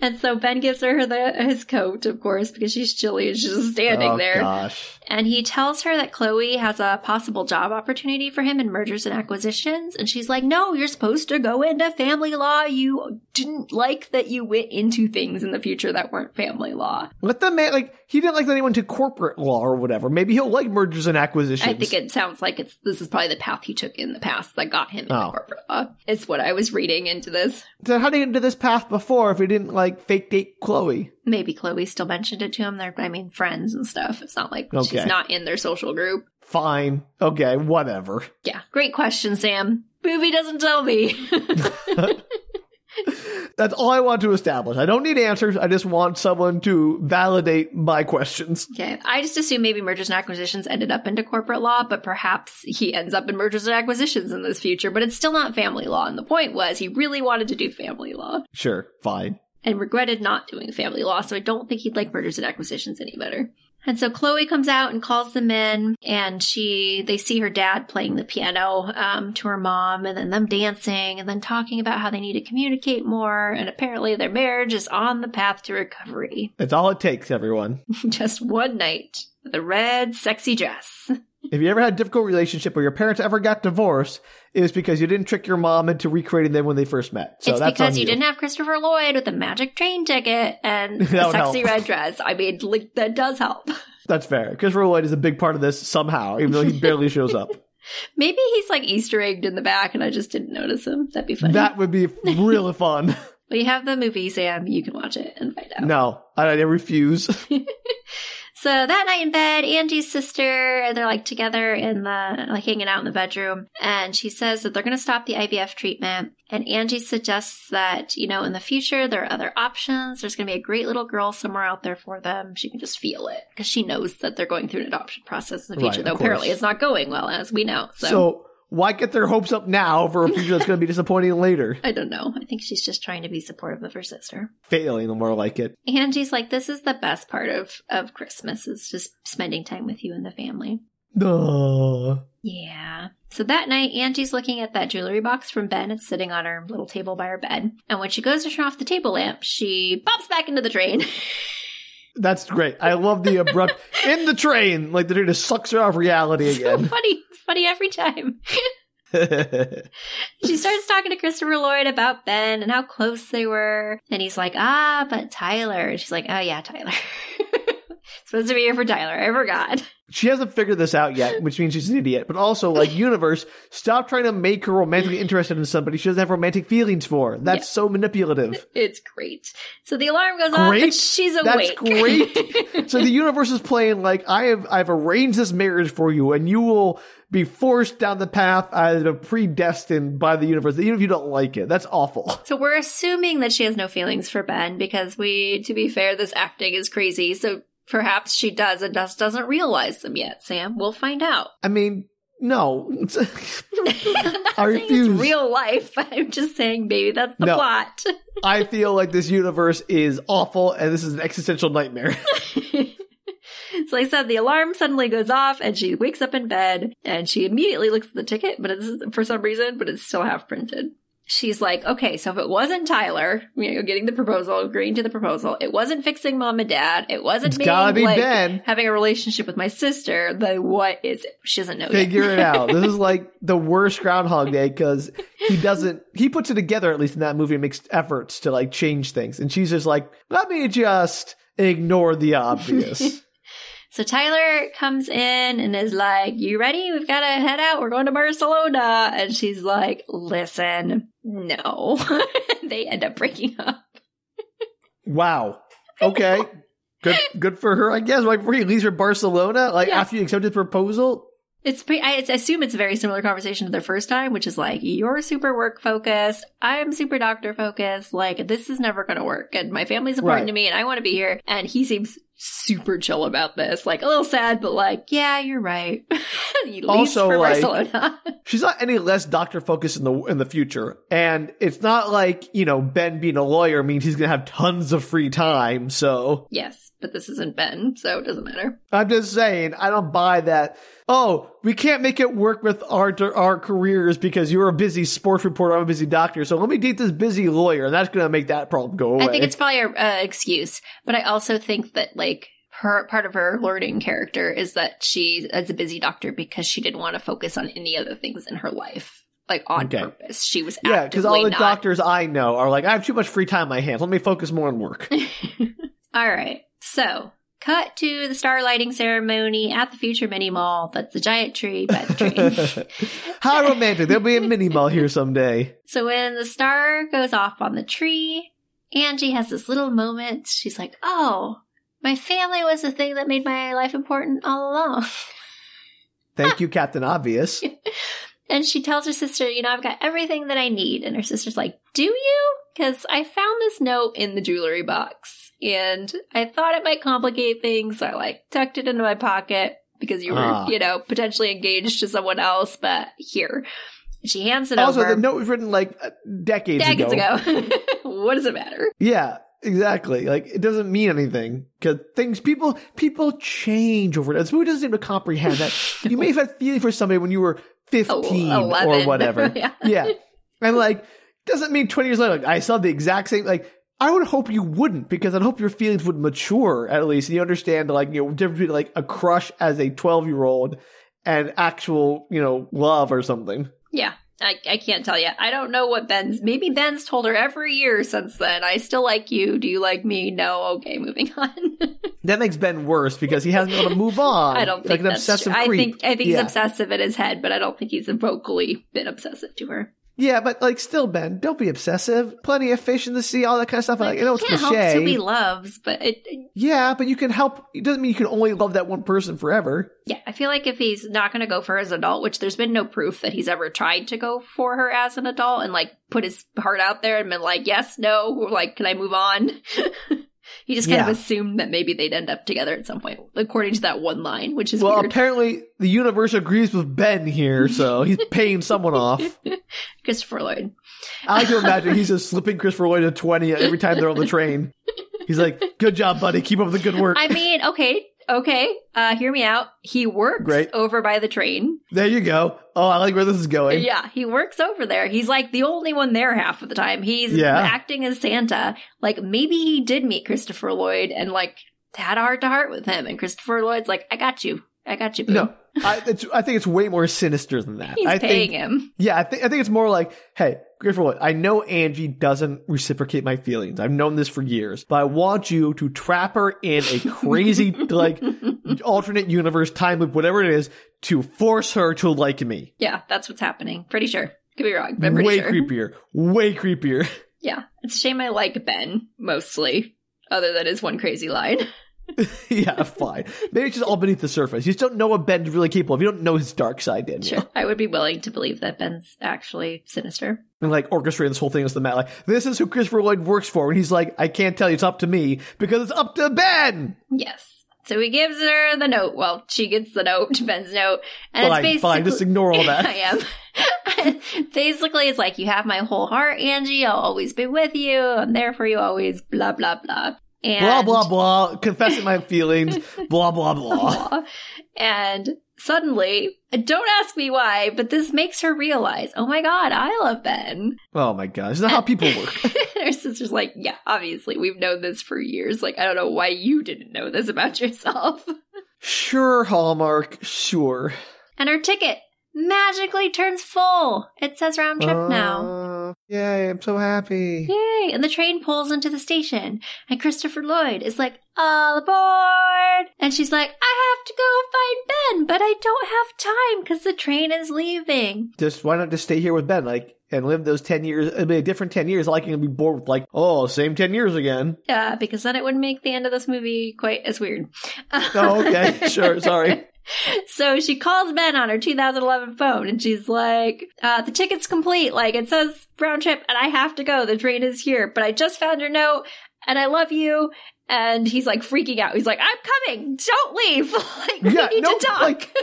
And so Ben gives her the, his coat, of course, because she's chilly and she's just standing oh there. gosh. And he tells her that Chloe has a possible job opportunity for him in mergers and acquisitions. And she's like, no, you're supposed to go into family law. You didn't like that you went into things in the future that weren't family law. Let the man like he didn't like that he went to corporate law or whatever. Maybe he'll like mergers and acquisitions. I think it sounds like it's this is probably the path he took in the past that got him into Oh. corporate law. It's what I was reading into this. So how did he get into this path before if he didn't like fake date Chloe? Maybe Chloe still mentioned it to him. They're, I mean, friends and stuff. It's not like she's not in their social group. Fine. Okay, whatever. Yeah, great question, Sam. Movie doesn't tell me. That's all I want to establish. I don't need answers. I just want someone to validate my questions. okay, I just assume maybe mergers and acquisitions ended up into corporate law, but perhaps he ends up in mergers and acquisitions in this future. But it's still not family law. And the point was he really wanted to do family law Sure, fine. And regretted not doing family law. So I don't think he'd like mergers and acquisitions any better. And so Chloe comes out and calls them in, and she they see her dad playing the piano um, to her mom, and then them dancing, and then talking about how they need to communicate more. And apparently, their marriage is on the path to recovery. That's all it takes, everyone. Just one night with a red, sexy dress. If you ever had a difficult relationship or your parents ever got divorced, it was because you didn't trick your mom into recreating them when they first met. So it's because you didn't have Christopher Lloyd with a magic train ticket and a sexy help. red dress. I mean, like, that does help. That's fair. Christopher Lloyd is a big part of this somehow, even though he barely shows up. Maybe he's like Easter egged in the back, and I just didn't notice him. That'd be funny. That would be really fun. We have the movie, Sam. You can watch it and find out. No, I, I refuse. So that night in bed, Angie's sister, they're like together in the, like hanging out in the bedroom. And she says that they're going to stop the IVF treatment. And Angie suggests that, you know, in the future, there are other options. There's going to be a great little girl somewhere out there for them. She can just feel it because she knows that they're going through an adoption process in the future, of though apparently it's not going well, as we know. So, So why get their hopes up now for a future that's going to be disappointing later? I don't know. I think she's just trying to be supportive of her sister. Failing, the more like it. Angie's like, this is the best part of, of Christmas is just spending time with you and the family. No. Yeah. So that night, Angie's looking at that jewelry box from Ben. It's sitting on her little table by her bed. And when she goes to turn off the table lamp, she pops back into the train. That's great. I love the abrupt in the train, like the train just sucks her off reality reality so funny. Funny every time. She starts talking to Christopher Lloyd about Ben and how close they were. And he's like, ah, but Tyler. And she's like, oh, yeah, Tyler. Supposed to be here for Tyler. I forgot. she hasn't figured this out yet, which means she's an idiot. But also, like, universe, stop trying to make her romantically interested in somebody she doesn't have romantic feelings for. That's Yeah. so manipulative. It's great. So the alarm goes off and she's That's great. so the universe is playing like I have I've arranged this marriage for you, and you will be forced down the path as a predestined by the universe, even if you don't like it. That's awful. So we're assuming that she has no feelings for Ben because we, to be fair, this acting is crazy. So perhaps she does and just doesn't realize them yet, Sam. We'll find out. I mean, no. I refuse. it's real life. I'm just saying maybe that's the No. plot. I feel like this universe is awful, and this is an existential nightmare. So I said the alarm suddenly goes off and she wakes up in bed and she immediately looks at the ticket, but it's for some reason, but it's still half printed. She's like, okay, so if it wasn't Tyler, you know, getting the proposal, agreeing to the proposal, it wasn't fixing mom and dad, it wasn't being be like Ben. having a relationship with my sister, then what is it? She doesn't know Figure it out. This is like the worst Groundhog Day because he doesn't. He puts it together at least in that movie and makes efforts to like change things, and she's just like, let me just ignore the obvious. So Tyler comes in and is like, You ready? We've got to head out. We're going to Barcelona. And she's like, Listen, no. they end up breaking up. wow. Okay. Good. Good for her, I guess. Like before he leaves for Barcelona, like Yeah. after you accepted the proposal. It's I assume it's a very similar conversation to their first time, which is like, You're super work focused. I'm super doctor focused. Like, this is never going to work. And my family's important Right. to me and I want to be here. And he seems super chill about this. Like, a little sad, but like, Yeah, you're right. Also, like- Barcelona. She's not any less doctor focused in the in the future, and it's not like you know Ben being a lawyer means he's gonna have tons of free time. So yes, but this isn't Ben, so it doesn't matter. I'm just saying, I don't buy that. Oh, we can't make it work with our our careers because you're a busy sports reporter, I'm a busy doctor. So let me date this busy lawyer, and that's going to make that problem go away. I think it's probably a uh, excuse, but I also think that like her part of her learning character is that she is a busy doctor because she didn't want to focus on any other things in her life, like on Okay. purpose. She was yeah, because all the not. doctors I know are like, I have too much free time on my hands. Let me focus more on work. All right, so. Cut to the star lighting ceremony at the Future Mini Mall. That's the giant tree by the train. How romantic! There'll be a mini mall here someday. So when the star goes off on the tree, Angie has this little moment. She's like, "Oh, my family was the thing that made my life important all along." Thank you, Captain Obvious. And she tells her sister, "You know, I've got everything that I need." And her sister's like, "Do you?" Because I found this note in the jewelry box, and I thought it might complicate things. So I like tucked it into my pocket because you were, Ah. you know, potentially engaged to someone else. But here, she hands it Also, over. Also, the note was written like uh, decades, decades ago. ago. what does it matter? Yeah, exactly. Like it doesn't mean anything because things people people change over. This movie doesn't seem to comprehend that. You may have had feeling for somebody when you were fifteen Oh, or whatever. yeah. yeah, and like doesn't mean twenty years later. Like I saw the exact same. Like I would hope you wouldn't because I'd hope your feelings would mature at least. And you understand like you know difference between like a crush as a twelve year old and actual you know love or something. Yeah. I, I can't tell you. I don't know what Ben's. Maybe Ben's told her every year since then. I still like you. Do you like me? No. Okay, moving on. That makes Ben worse because he hasn't been able to move on. I don't think like an that's obsessive. I think I think Yeah. he's obsessive in his head, but I don't think he's vocally been obsessive to her. Yeah, but like still, Ben, don't be obsessive. Plenty of fish in the sea, all that kind of stuff. Like, I know it's can't help cliche. who he loves, but it, Yeah, but you can help. It doesn't mean you can only love that one person forever. yeah, I feel like if he's not going to go for her as an adult, which there's been no proof that he's ever tried to go for her as an adult and like put his heart out there and been like, yes, no, like, can I move on? he just kind Yeah. of assumed that maybe they'd end up together at some point, according to that one line, which is Well, weird. apparently the universe agrees with Ben here, so he's paying someone off. Christopher Lloyd. I to imagine he's just slipping Christopher Lloyd a 20 every time they're on the train. He's like, good job, buddy. Keep up the good work. I mean, okay, okay, uh, hear me out. He works Great. over by the train. there you go. Oh, I like where this is going. Yeah, he works over there. He's like the only one there half of the time. He's Yeah. acting as Santa. Like maybe he did meet Christopher Lloyd and like had a heart to heart with him. And Christopher Lloyd's like, I got you. I got you. Boo. No, I, it's, I think it's way more sinister than that. He's I paying think, him. yeah, I think I think it's more like, hey, Lloyd, I know Angie doesn't reciprocate my feelings. I've known this for years, but I want you to trap her in a crazy like alternate universe time loop, whatever it is, to force her to like me. Yeah, that's what's happening. Pretty sure. Could be wrong, but pretty Way sure. creepier. Way creepier. Yeah, it's a shame I like Ben mostly, other than his one crazy line. yeah, fine. Maybe it's just all beneath the surface. You just don't know what Ben's really capable of. You don't know his dark side, Danielle. Sure, I would be willing to believe that Ben's actually sinister. And like orchestrating this whole thing as the Matt. Like, this is who Christopher Lloyd works for. And he's like, I can't tell you it's up to me because it's up to Ben. Yes. So he gives her the note. Well, she gets the note, Ben's note, and Fine, it's basically fine, just ignore all that. I am. basically, it's like you have my whole heart, Angie. I'll always be with you. I'm there for you always. Blah blah blah. And Blah, blah, blah. Confessing my feelings. blah, blah, blah. blah. And suddenly, don't ask me why, but this makes her realize, oh my god, I love Ben. Oh my God. Isn't that how people work? her sister's like, yeah, obviously, we've known this for years. Like, I don't know why you didn't know this about yourself. sure, Hallmark. Sure. And her ticket magically turns full. It says round trip now. Uh, Yay, I'm so happy. Yay! And the train pulls into the station, and Christopher Lloyd is like, all aboard! And she's like, I have to go find Ben, but I don't have time because the train is leaving. Just why not just stay here with Ben, like, and live those 10 years, it'd be a different 10 years. Like, to be bored with, like, oh, same 10 years again. Yeah, because then it would make the end of this movie quite as weird. Oh, okay. sure. Sorry. So she calls Ben on her 2011 phone and she's like, uh, the ticket's complete. Like it says round trip and I have to go. The train is here, but I just found your note and I love you. And he's like freaking out. He's like, I'm coming. Don't leave. like, Yeah, we need no, to talk. like-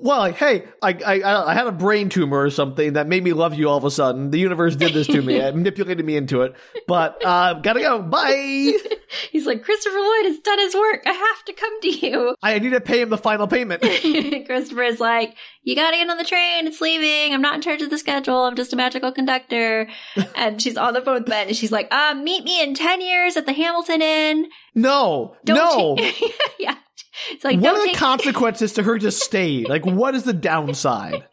Well, hey, I, I I had a brain tumor or something that made me love you all of a sudden. The universe did this to me. It manipulated me into it. But uh, gotta go. Bye. he's like, Christopher Lloyd has done his work. I have to come to you. I need to pay him the final payment. Christopher is like, you gotta get on the train. It's leaving. I'm not in charge of the schedule. I'm just a magical conductor. and she's on the phone with Ben and she's like, uh, meet me in 10 years at the Hamilton Inn. No, Don't no. yeah. It's like, what are the take- consequences to her just staying? Like, what is the downside?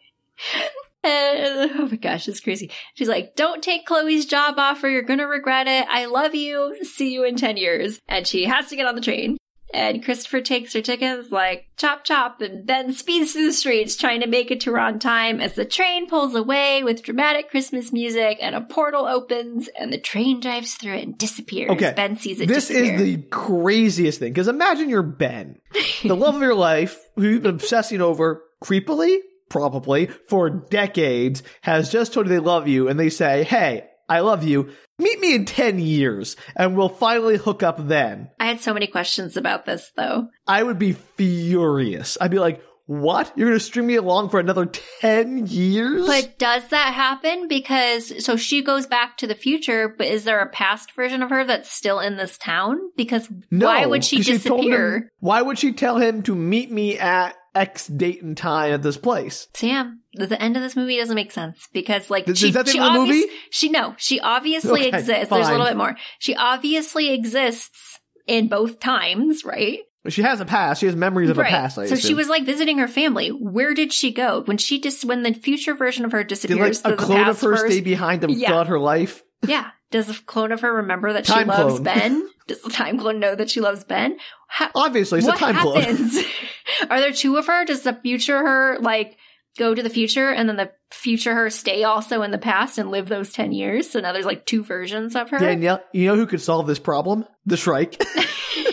Uh, oh my gosh, it's crazy. She's like, don't take Chloe's job offer. You're going to regret it. I love you. See you in 10 years. And she has to get on the train. And Christopher takes her tickets like chop chop and Ben speeds through the streets trying to make it to her on time as the train pulls away with dramatic Christmas music and a portal opens and the train drives through it and disappears. Okay, Ben sees it This disappear. is the craziest thing. Because imagine you're Ben, the love of your life, who you've been obsessing over creepily, probably, for decades, has just told you they love you, and they say, hey, I love you. Meet me in 10 years, and we'll finally hook up then. I had so many questions about this though. I would be furious. I'd be like, what? You're going to string me along for another 10 years? But does that happen? Because so she goes back to the future, but is there a past version of her that's still in this town? Because no, why would she 'cause told him- disappear? why would she tell him to meet me at X date and time at this place? Sam, the, end of this movie doesn't make sense because like Is she, that the she end of the obvious- movie? She no, she obviously Okay, exists. There's a little bit more. She obviously exists in both times, right? She has a past. She has memories of right. a past. I so she was like visiting her family. Where did she go when she just when the future version of her Did like disappears? a clone of her first? stay behind to Yeah. fill her life? Yeah. Does the clone of her remember that Time she loves clone. Ben? Does the time clone know that she loves Ben? How, Obviously, it's a time clone. happens? Are there two of her? Does the future her like go to the future and then the future her stay also in the past and live those 10 years. So now there's like two versions of her. Danielle, you know who could solve this problem? The Shrike.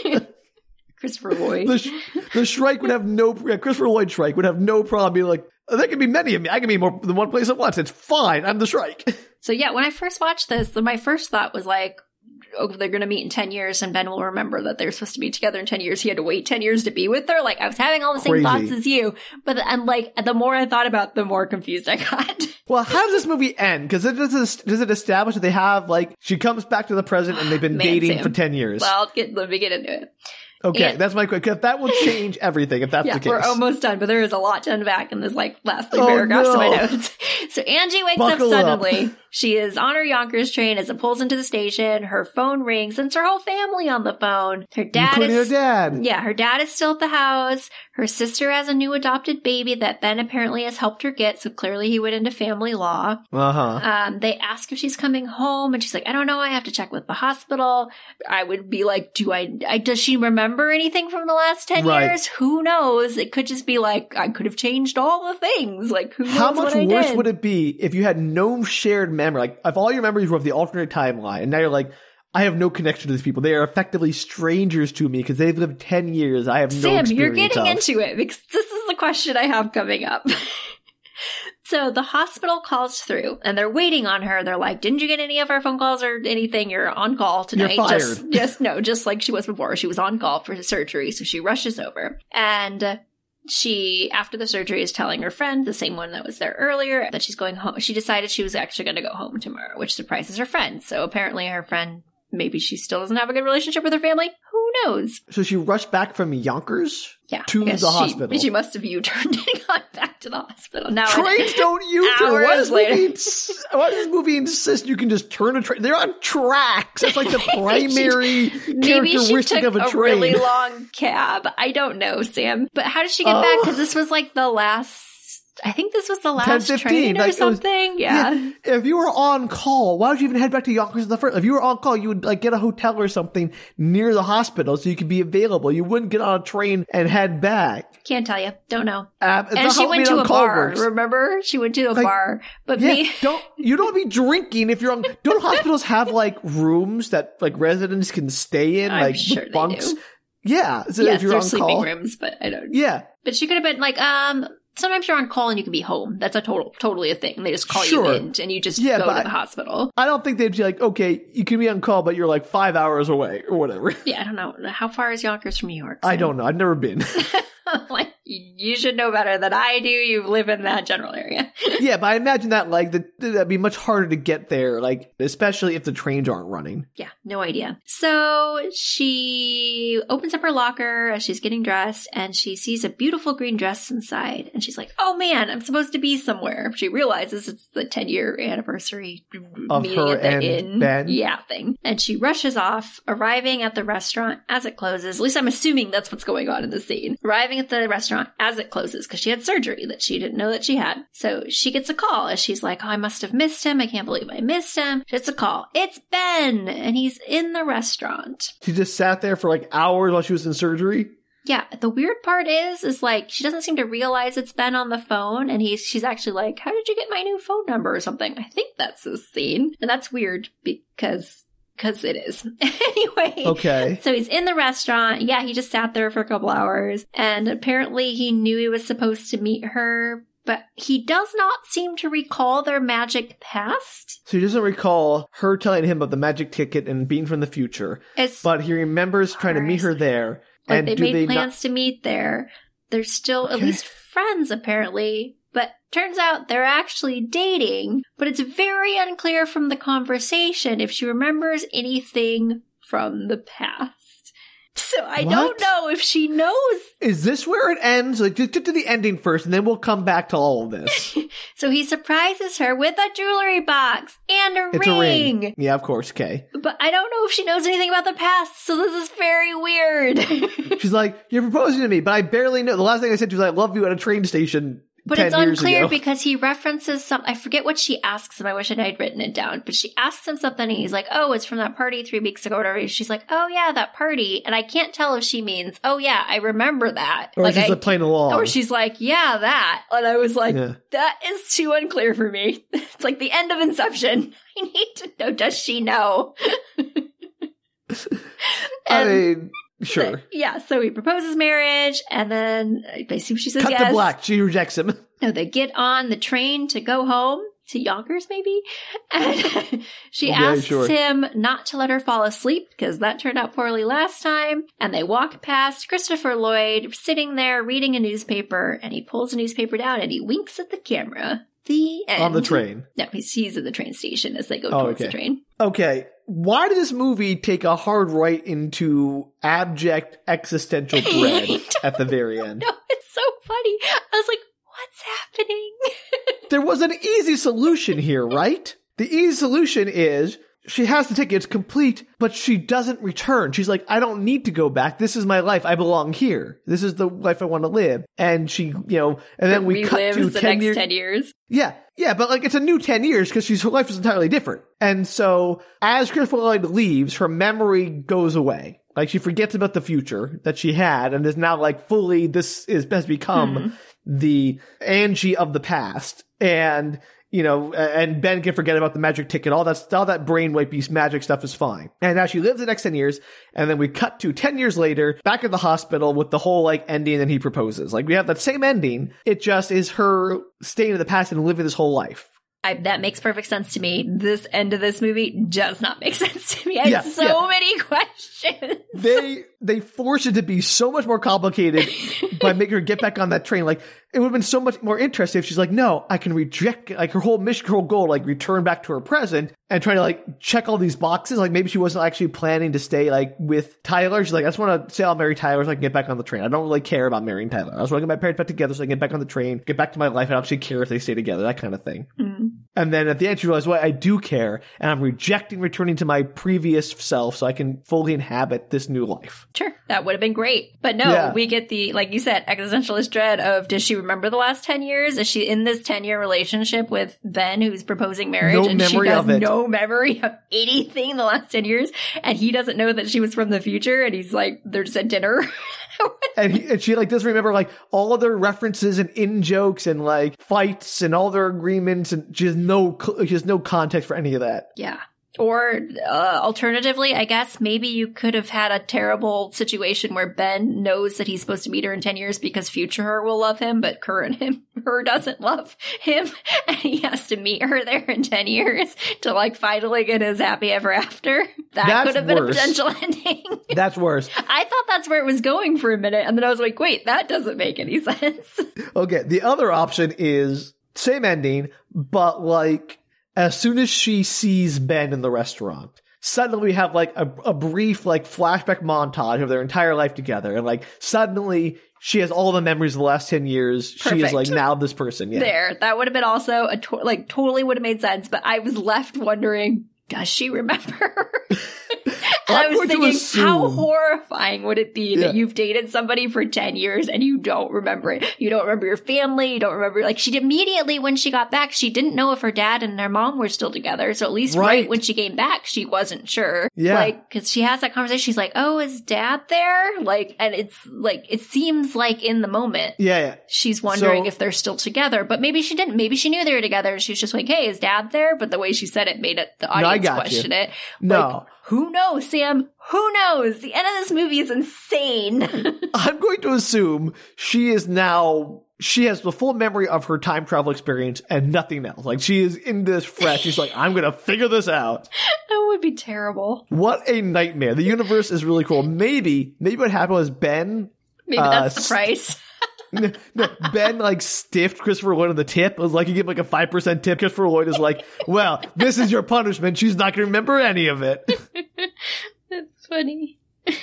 Christopher Lloyd. the, the Shrike would have no, yeah, Christopher Lloyd Shrike would have no problem being like, "Oh, there can be many of me. I can be more than one place at once. It's fine. I'm the Shrike. So yeah, when I first watched this, my first thought was like, oh, they're going to meet in 10 years and Ben will remember that they're supposed to be together in 10 years. He had to wait 10 years to be with her. Like I was having all the same thoughts as you, but and like the more I thought about, it, the more confused I got. Well, how does this movie end? Because it does, does it establish that they have like she comes back to the present and they've been Man, dating Sam. for ten years? well, get, let me get into it. okay, and- that's my quick. Because that will change everything if that's Yeah, the case. we're almost done, but there is a lot to unpack in this like last three Oh, paragraphs of my notes. So Angie wakes Buckle up up. She is on her Yonkers train as it pulls into the station. Her phone rings and it's her whole family on the phone. Her dad is her dad. Yeah, her dad is still at the house. Her sister has a new adopted baby that Ben apparently has helped her get, so clearly he went into family law. Uh huh. Um, they ask if she's coming home, and she's like, "I don't know. I have to check with the hospital." I would be like, "Do I? I does she remember anything from the last ten Right. years? Who knows? It could just be like I could have changed all the things. Like who knows How much worse did? would it be if you had no shared memory? Like, if all your memories were of the alternate timeline, and now you're like, I have no connection to these people. They are effectively strangers to me because they've lived 10 years. I have no Sam, you're getting of. into it because this is the question I have coming up. so the hospital calls through and they're waiting on her. They're like, "Didn't you get any of our phone calls or anything? You're on call tonight." You're Just, fired. just no, just like she was before. She was on call for surgery, so she rushes over and. She, after the surgery, is telling her friend, the same one that was there earlier, that she's going home. She decided she was actually going to go home tomorrow, which surprises her friend. So apparently, her friend, maybe she still doesn't have a good relationship with her family. Who knows? So she rushed back from Yonkers Yeah, to the she, hospital. She must have U-turned and gone back to the hospital. Now Trains don't U-turn. Why does, movie why does this movie insist you can just turn a train? They're on tracks. That's like the primary maybe she characteristic took of a a, train. really long cab. I don't know, Sam. But how did she get back? Oh. Because this was like the last. I think this was the last 10:15, train or like, it was- something. yeah. If you were on call, why would you even head back to Yonkers in the first? If you were on call, you would like get a hotel or something near the hospital so you could be available. You wouldn't get on a train and head back. Can't tell you. Don't know. Um, and she went to a bar. works. Remember, she went to a Like, bar. But Yeah, me, don't you don't be drinking if you're on. Don't hospitals have like rooms that like residents can stay in, I'm like sure bunks? Yeah, so yes, if you're on sleeping call, rooms, but I don't. yeah, But she could have been like, um, sometimes you're on call and you can be home. That's a total, totally a thing. They just call Sure. you in and you just Yeah, go to I- the hospital. I don't think they'd be like, okay, you can be on call, but you're like five hours away or whatever. Yeah, I don't know. How far is Yonkers from New York? I don't know. I've never been. like, you should know better than I do. You live in that general area. yeah, but I imagine that like the, that'd be much harder to get there, like especially if the trains aren't running. yeah, no idea. So she opens up her locker as she's getting dressed and she sees a beautiful green dress inside. And she's like, oh man, I'm supposed to be somewhere. She realizes it's the 10 year anniversary Of meeting her at the and inn. Ben? Yeah, thing. And she rushes off, arriving at the restaurant as it closes. At least I'm assuming that's what's going on in the scene. Arriving at the restaurant as it closes because she had surgery that she didn't know that she had. So she gets a call as she's like, oh, I must have missed him. I can't believe I missed him. She gets a call. It's Ben and he's in the restaurant. She just sat there for like hours while she was in surgery. Yeah, the weird part is, is like she doesn't seem to realize it's Ben on the phone, and he's she's actually like, "How did you get my new phone number?" or something. I think that's the scene, and that's weird because because it is anyway. Okay. So he's in the restaurant. Yeah, he just sat there for a couple hours, and apparently he knew he was supposed to meet her, but he does not seem to recall their magic past. So he doesn't recall her telling him about the magic ticket and being from the future, As but he remembers trying to meet her there. like and they do made they plans not? to meet there. They're still at least friends, apparently. But turns out they're actually dating. But it's very unclear from the conversation if she remembers anything from the past. So I What? don't know if she knows. Is this where it ends? Like, just get to the ending first, and then we'll come back to all of this. So he surprises her with a jewelry box and a It's ring. a ring. Yeah, of course. Okay. But I don't know if she knows anything about the past. So this is very weird. She's like, "You're proposing to me, but I barely know." The last thing I said to you was, "I love you" at a train station But it's unclear because he references some. I forget what she asks him. I wish I had written it down. But she asks him something, and he's like, "Oh, it's from that party three weeks ago." Or whatever. She's like, "Oh yeah, that party," and I can't tell if she means, "Oh yeah, I remember that," Or like just I, a plain along. or she's like, "Yeah, that," and I was like, Yeah. "That is too unclear for me." It's like the end of Inception. I need to know. Does she know? I mean, sure. Yeah, so he proposes marriage, and then uh, basically she says Cut yes. to black. She rejects him. No, they get on the train to go home to Yonkers, maybe. And she Okay, asks sure. him not to let her fall asleep because that turned out poorly last time. And they walk past Christopher Lloyd sitting there reading a newspaper, and he pulls the newspaper down and he winks at the camera. The end. on the train. No, he's, he's at the train station as they go Oh, towards the train. Okay, why did this movie take a hard right into abject existential dread at the very end? No, it's so funny. I was like, what's happening? There was an easy solution here, right? The easy solution is she has the tickets complete, but she doesn't return. She's like, I don't need to go back. This is my life. I belong here. This is the life I want to live. And she, you know, and then we cut to the 10 next years. 10 years. Yeah, yeah, but like it's a new 10 years because she's her life is entirely different. And so as Christopher Lloyd leaves, her memory goes away. Like she forgets about the future that she had and is now like fully this is has become hmm. the Angie of the past. And you know, and Ben can forget about the magic ticket. All that, all that brainwave magic stuff is fine. And now she lives the next 10 years. And then we cut to 10 years later, back at the hospital with the whole like ending and he proposes. Like we have that same ending. It just is her staying in the past and living this whole life. I, that makes perfect sense to me. This end of this movie does not make sense to me. I Yeah, have so yeah. many questions. They, they force it to be so much more complicated by making her get back on that train. Like it would have been so much more interesting if she's like, no, I can reject, like her whole mission, her whole goal, like return back to her present and try to like check all these boxes. Like maybe she wasn't actually planning to stay like with Tyler. She's like, I just want to say I'll marry Tyler so I can get back on the train. I don't really care about marrying Tyler. I just want to get my parents back together so I can get back on the train, get back to my life. I don't actually care if they stay together, that kind of thing. Mm. And then at the end, she realized, well, I do care, and I'm rejecting returning to my previous self so I can fully inhabit this new life. Sure, that would have been great. But no, Yeah. we get the, like you said, existentialist dread of does she remember the last 10 years? Is she in this 10 year relationship with Ben who's proposing marriage No and she has no memory of anything in the last 10 years? And he doesn't know that she was from the future and he's like, they're just at dinner. And, he, and she like doesn't remember like all of their references and in jokes and like fights and all their agreements, and she has no she has no context for any of that. Yeah. Or uh, alternatively, I guess maybe you could have had a terrible situation where Ben knows that he's supposed to meet her in 10 years because future her will love him, but current him, her doesn't love him. And he has to meet her there in 10 years to like finally get his happy ever after. That That's could have been worse. a potential ending. That's worse. I thought that's where it was going for a minute. And then I was like, wait, that doesn't make any sense. Okay, the other option is same ending, but like as soon as she sees Ben in the restaurant, suddenly we have like a, a brief like flashback montage of their entire life together, and like suddenly she has all the memories of the last ten years. She is like now this person. Yeah. there. That would have been also a to- like totally would have made sense, but I was left wondering, does she remember? and I was thinking, how horrifying would it be Yeah. that you've dated somebody for 10 years and you don't remember it? You don't remember your family, you don't remember, like, she immediately when she got back, she didn't know if her dad and her mom were still together. So at least right, Right. when she came back, she wasn't sure. Yeah. Like, cause she has that conversation, she's like, oh, is dad there? Like, and it's like, it seems like in the moment Yeah, yeah. she's wondering So- if they're still together, but maybe she didn't. Maybe she knew they were together. She was just like, "Hey, is Dad there?" But the way she said it made it the I got you. question it. No. Like, who knows, Sam? Who knows? The end of this movie is insane. I'm going to assume she is now she has the full memory of her time travel experience and nothing else. Like she is in this fresh. She's like, I'm gonna figure this out. that would be terrible. What a nightmare. The universe is really cool. Maybe, maybe what happened was Ben Maybe Uh, that's the price. Ben like stiffed Christopher Lloyd on the tip. It was like you give like a five percent tip. Christopher Lloyd is like, "Well, this is your punishment. She's not going to remember any of it." That's funny.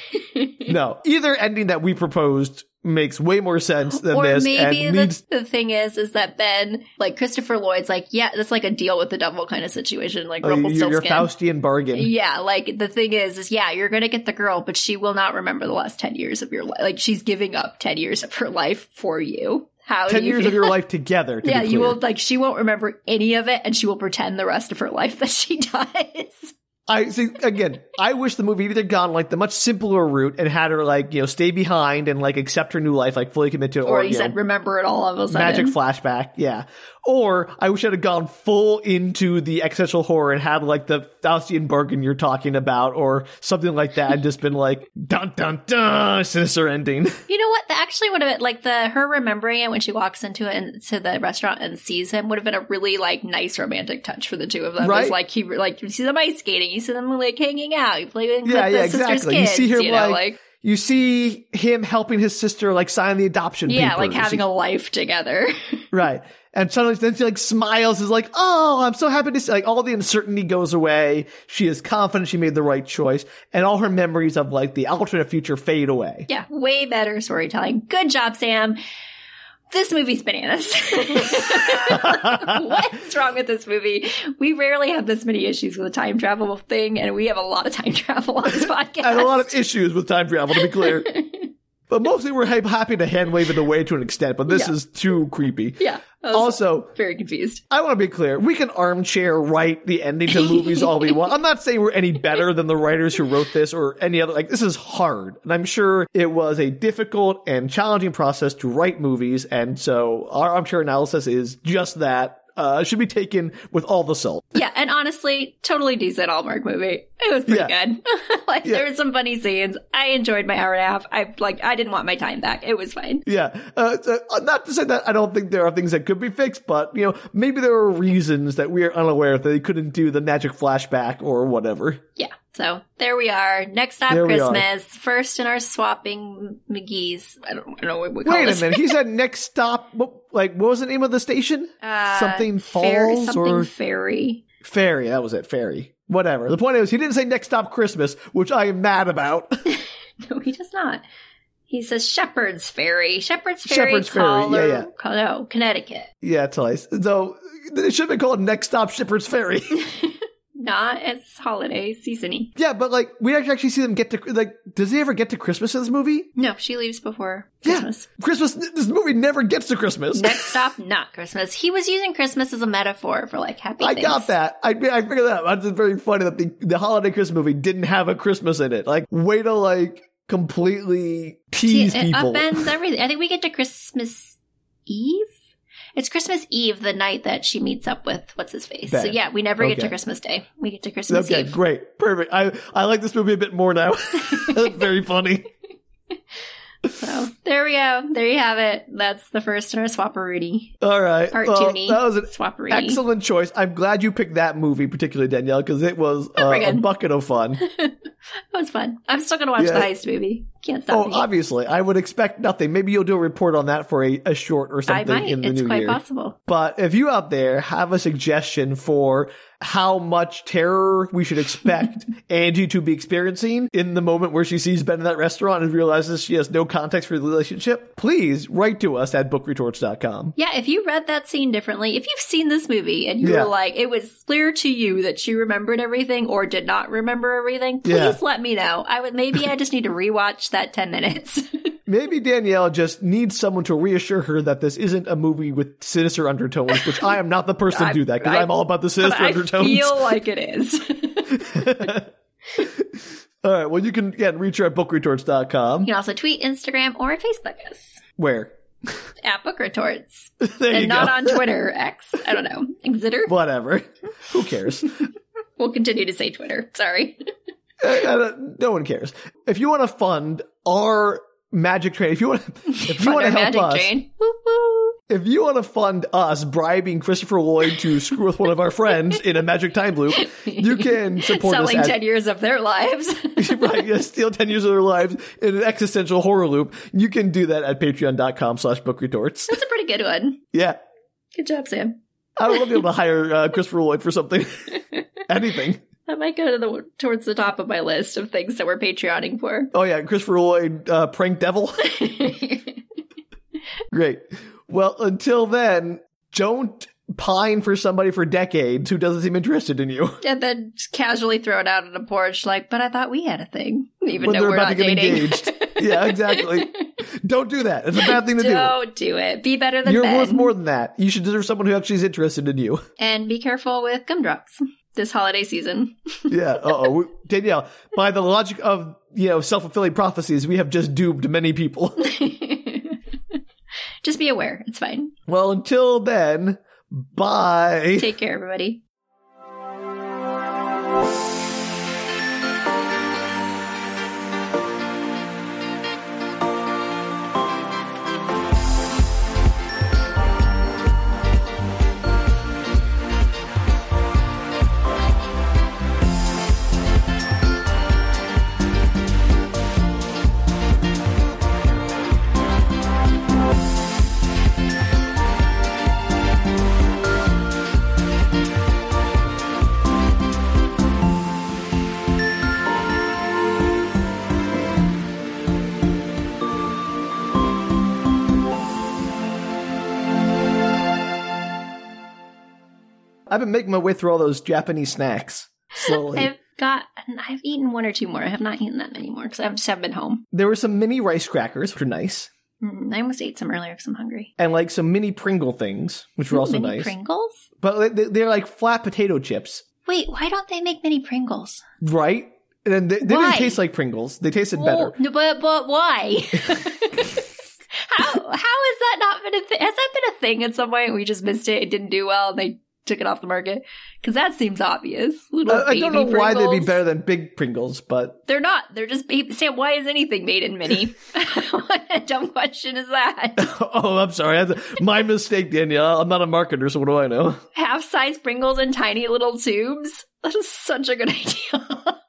No, either ending that we proposed makes way more sense than or this, maybe and the, needs. the thing is, is that Ben, like Christopher Lloyd's, like, yeah, that's like a deal with the devil kind of situation, like Oh, your, your Faustian bargain. Yeah, like the thing is, is yeah, you're gonna get the girl, but she will not remember the last 10 years of your life. Like she's giving up 10 years of her life for you. How ten you years of your life together. To yeah, you will like she won't remember any of it, and she will pretend the rest of her life that she does. I see again. I wish the movie either gone like the much simpler route and had her like you know stay behind and like accept her new life, like fully commit to it, Or or, he you said, know, "Remember it all of a sudden." magic flashback. Yeah. Or I wish it had gone full into the existential horror and had like the Faustian bargain you're talking about, or something like that, and just been like dun dun dun sinister ending. You know what? That actually would have been like the her remembering it when she walks into it into the restaurant and sees him would have been a really like nice romantic touch for the two of them. Right. It's like he like you see them ice skating, you see them like hanging out, you play with Yeah, the yeah, sister's exactly. You kids. see her, you know, like, like You see him helping his sister like sign the adoption yeah, like having a life together. Right. And suddenly then she like smiles, is like, oh, I'm so happy to see like all the uncertainty goes away. She is confident she made the right choice. And all her memories of like the alternate future fade away. yeah, way better storytelling. Good job, Sam. This movie's bananas. What's wrong with this movie? We rarely have this many issues with a time travel thing, and we have a lot of time travel on this podcast. And a lot of issues with time travel, to be clear. but mostly we're happy to hand wave it away to an extent, but this Yeah. is too creepy. yeah. Also, very confused. I want to be clear. We can armchair write the ending to movies all we want. I'm not saying we're any better than the writers who wrote this or any other. Like, this is hard. And I'm sure it was a difficult and challenging process to write movies. And so our armchair analysis is just that. Uh, should be taken with all the salt. Yeah, and honestly, totally decent Hallmark movie. It was pretty good. like Yeah. there were some funny scenes. I enjoyed my hour and a half. I like I didn't want my time back. It was fine. Yeah. Uh, so, uh, not to say that I don't think there are things that could be fixed, but, you know, maybe there are reasons that we are unaware that they couldn't do the magic flashback or whatever. Yeah. So there we are. Next stop There. Christmas. First in our swapping McGee's. I don't, I don't know what we call it. Wait a minute. He said next stop. What, like, what was the name of the station? Uh, something fair- falls something or fairy. Ferry, that was it. Ferry. Whatever. The point is, he didn't say next stop Christmas, which I am mad about. No, he does not. He says Shepherd's Ferry. Shepherd's Ferry. Shepherd's Ferry, yeah, yeah. No, Connecticut. yeah, twice. So it should have been called next stop Shipper's Ferry. Not as holiday seasony. yeah, but like we actually see them get to like. Does he ever get to Christmas in this movie? No, she leaves before Yeah. Christmas. Christmas. This movie never gets to Christmas. Next stop, not Christmas. He was using Christmas as a metaphor for like happy I things. got that. I, I figured that out. It's very funny that the, the holiday Christmas movie didn't have a Christmas in it. Like, way to like completely tease See, it people. upends everything. I think we get to Christmas Eve. It's Christmas Eve, the night that she meets up with what's his face. So yeah, we never get to Christmas Day. We get to Christmas Okay, Eve. great, perfect. I I like this movie a bit more now. That's very funny. So there we go. There you have it. That's the first in our swapperoonie. All right, well, Cartoony. that was an excellent choice. I'm glad you picked that movie, particularly Danielle, because it was uh, a bucket of fun. That was fun. I'm still gonna watch Yeah. the heist movie. Can't stop oh, me. obviously, I would expect nothing. Maybe you'll do a report on that for a, a short or I something might. in the It's new quite year. possible. But if you out there have a suggestion for how much terror we should expect Angie to be experiencing in the moment where she sees Ben in that restaurant and realizes she has no context for the relationship, please write to us at bookretorts.com. Yeah, if you read that scene differently, if you've seen this movie and you Yeah. were like, it was clear to you that she remembered everything or did not remember everything, please Yeah. let me know. I would maybe I just need to rewatch that ten minutes. Maybe Danielle just needs someone to reassure her that this isn't a movie with sinister undertones, which I am not the person to do that because I- I'm all about the but sinister I undertones. feel like it is. all right, well, you can again reach her at bookretorts.com. you can also tweet, Instagram, or Facebook us Where? at Book Retorts. there you and not go. on Twitter, X. I don't know. Exeter? Whatever. Who cares? We'll continue to say Twitter. Sorry. Uh, uh, no one cares. If you want to fund our magic train, if you want, if you want to help us, train. Woo woo. if you want to fund us bribing Christopher Lloyd to screw with one of our friends in a magic time loop, you can support Selling us. 10 years of their lives. Right, yeah, steal ten years of their lives in an existential horror loop. You can do that at Patreon.com/slash Book Retorts. That's a pretty good one. Yeah, Good job, Sam. I would love to be able to hire uh, Christopher Lloyd for something, anything. That might go to the towards the top of my list of things that we're Patreoning for. Oh yeah, Christopher Lloyd, uh, prank devil. Great. Well, until then, don't pine for somebody for decades who doesn't seem interested in you and then casually throw it out on a porch, like, but I thought we had a thing, even when though we're about not to get dating. engaged. yeah, exactly. Don't do that. It's a bad thing to do. Don't do it. Be better than that. You're Ben. worth more than that. You should deserve someone who actually is interested in you. And be careful with gumdrops this holiday season. Yeah. Uh oh. Danielle, by the logic of, you know, self fulfilling prophecies, we have just doomed many people. Just be aware. It's fine. well, until then, bye. Take care, everybody. I've been making my way through all those Japanese snacks slowly. I've got, I've eaten one or two more. I have not eaten that many more because I just haven't been home. there were some mini rice crackers, which are nice, Mm, I almost ate some earlier because I'm hungry. and like some mini Pringle things, which were Ooh, also mini nice. Pringles? but they- they're like flat potato chips, Wait, why don't they make mini Pringles? right? And they, they Why? didn't taste like Pringles. They tasted better. but but why? how how has that not been a thing? Has that been a thing at some point? We just missed it. It didn't do well, and they took it off the market because that seems obvious. Little I, I don't know baby why they'd be better than big Pringles, but They're not. They're just baby. Sam, why is anything made in mini? what a dumb question is that? oh, I'm sorry. My mistake, Danielle. I'm not a marketer, so what do I know? Half size Pringles in tiny little tubes. That is such a good idea.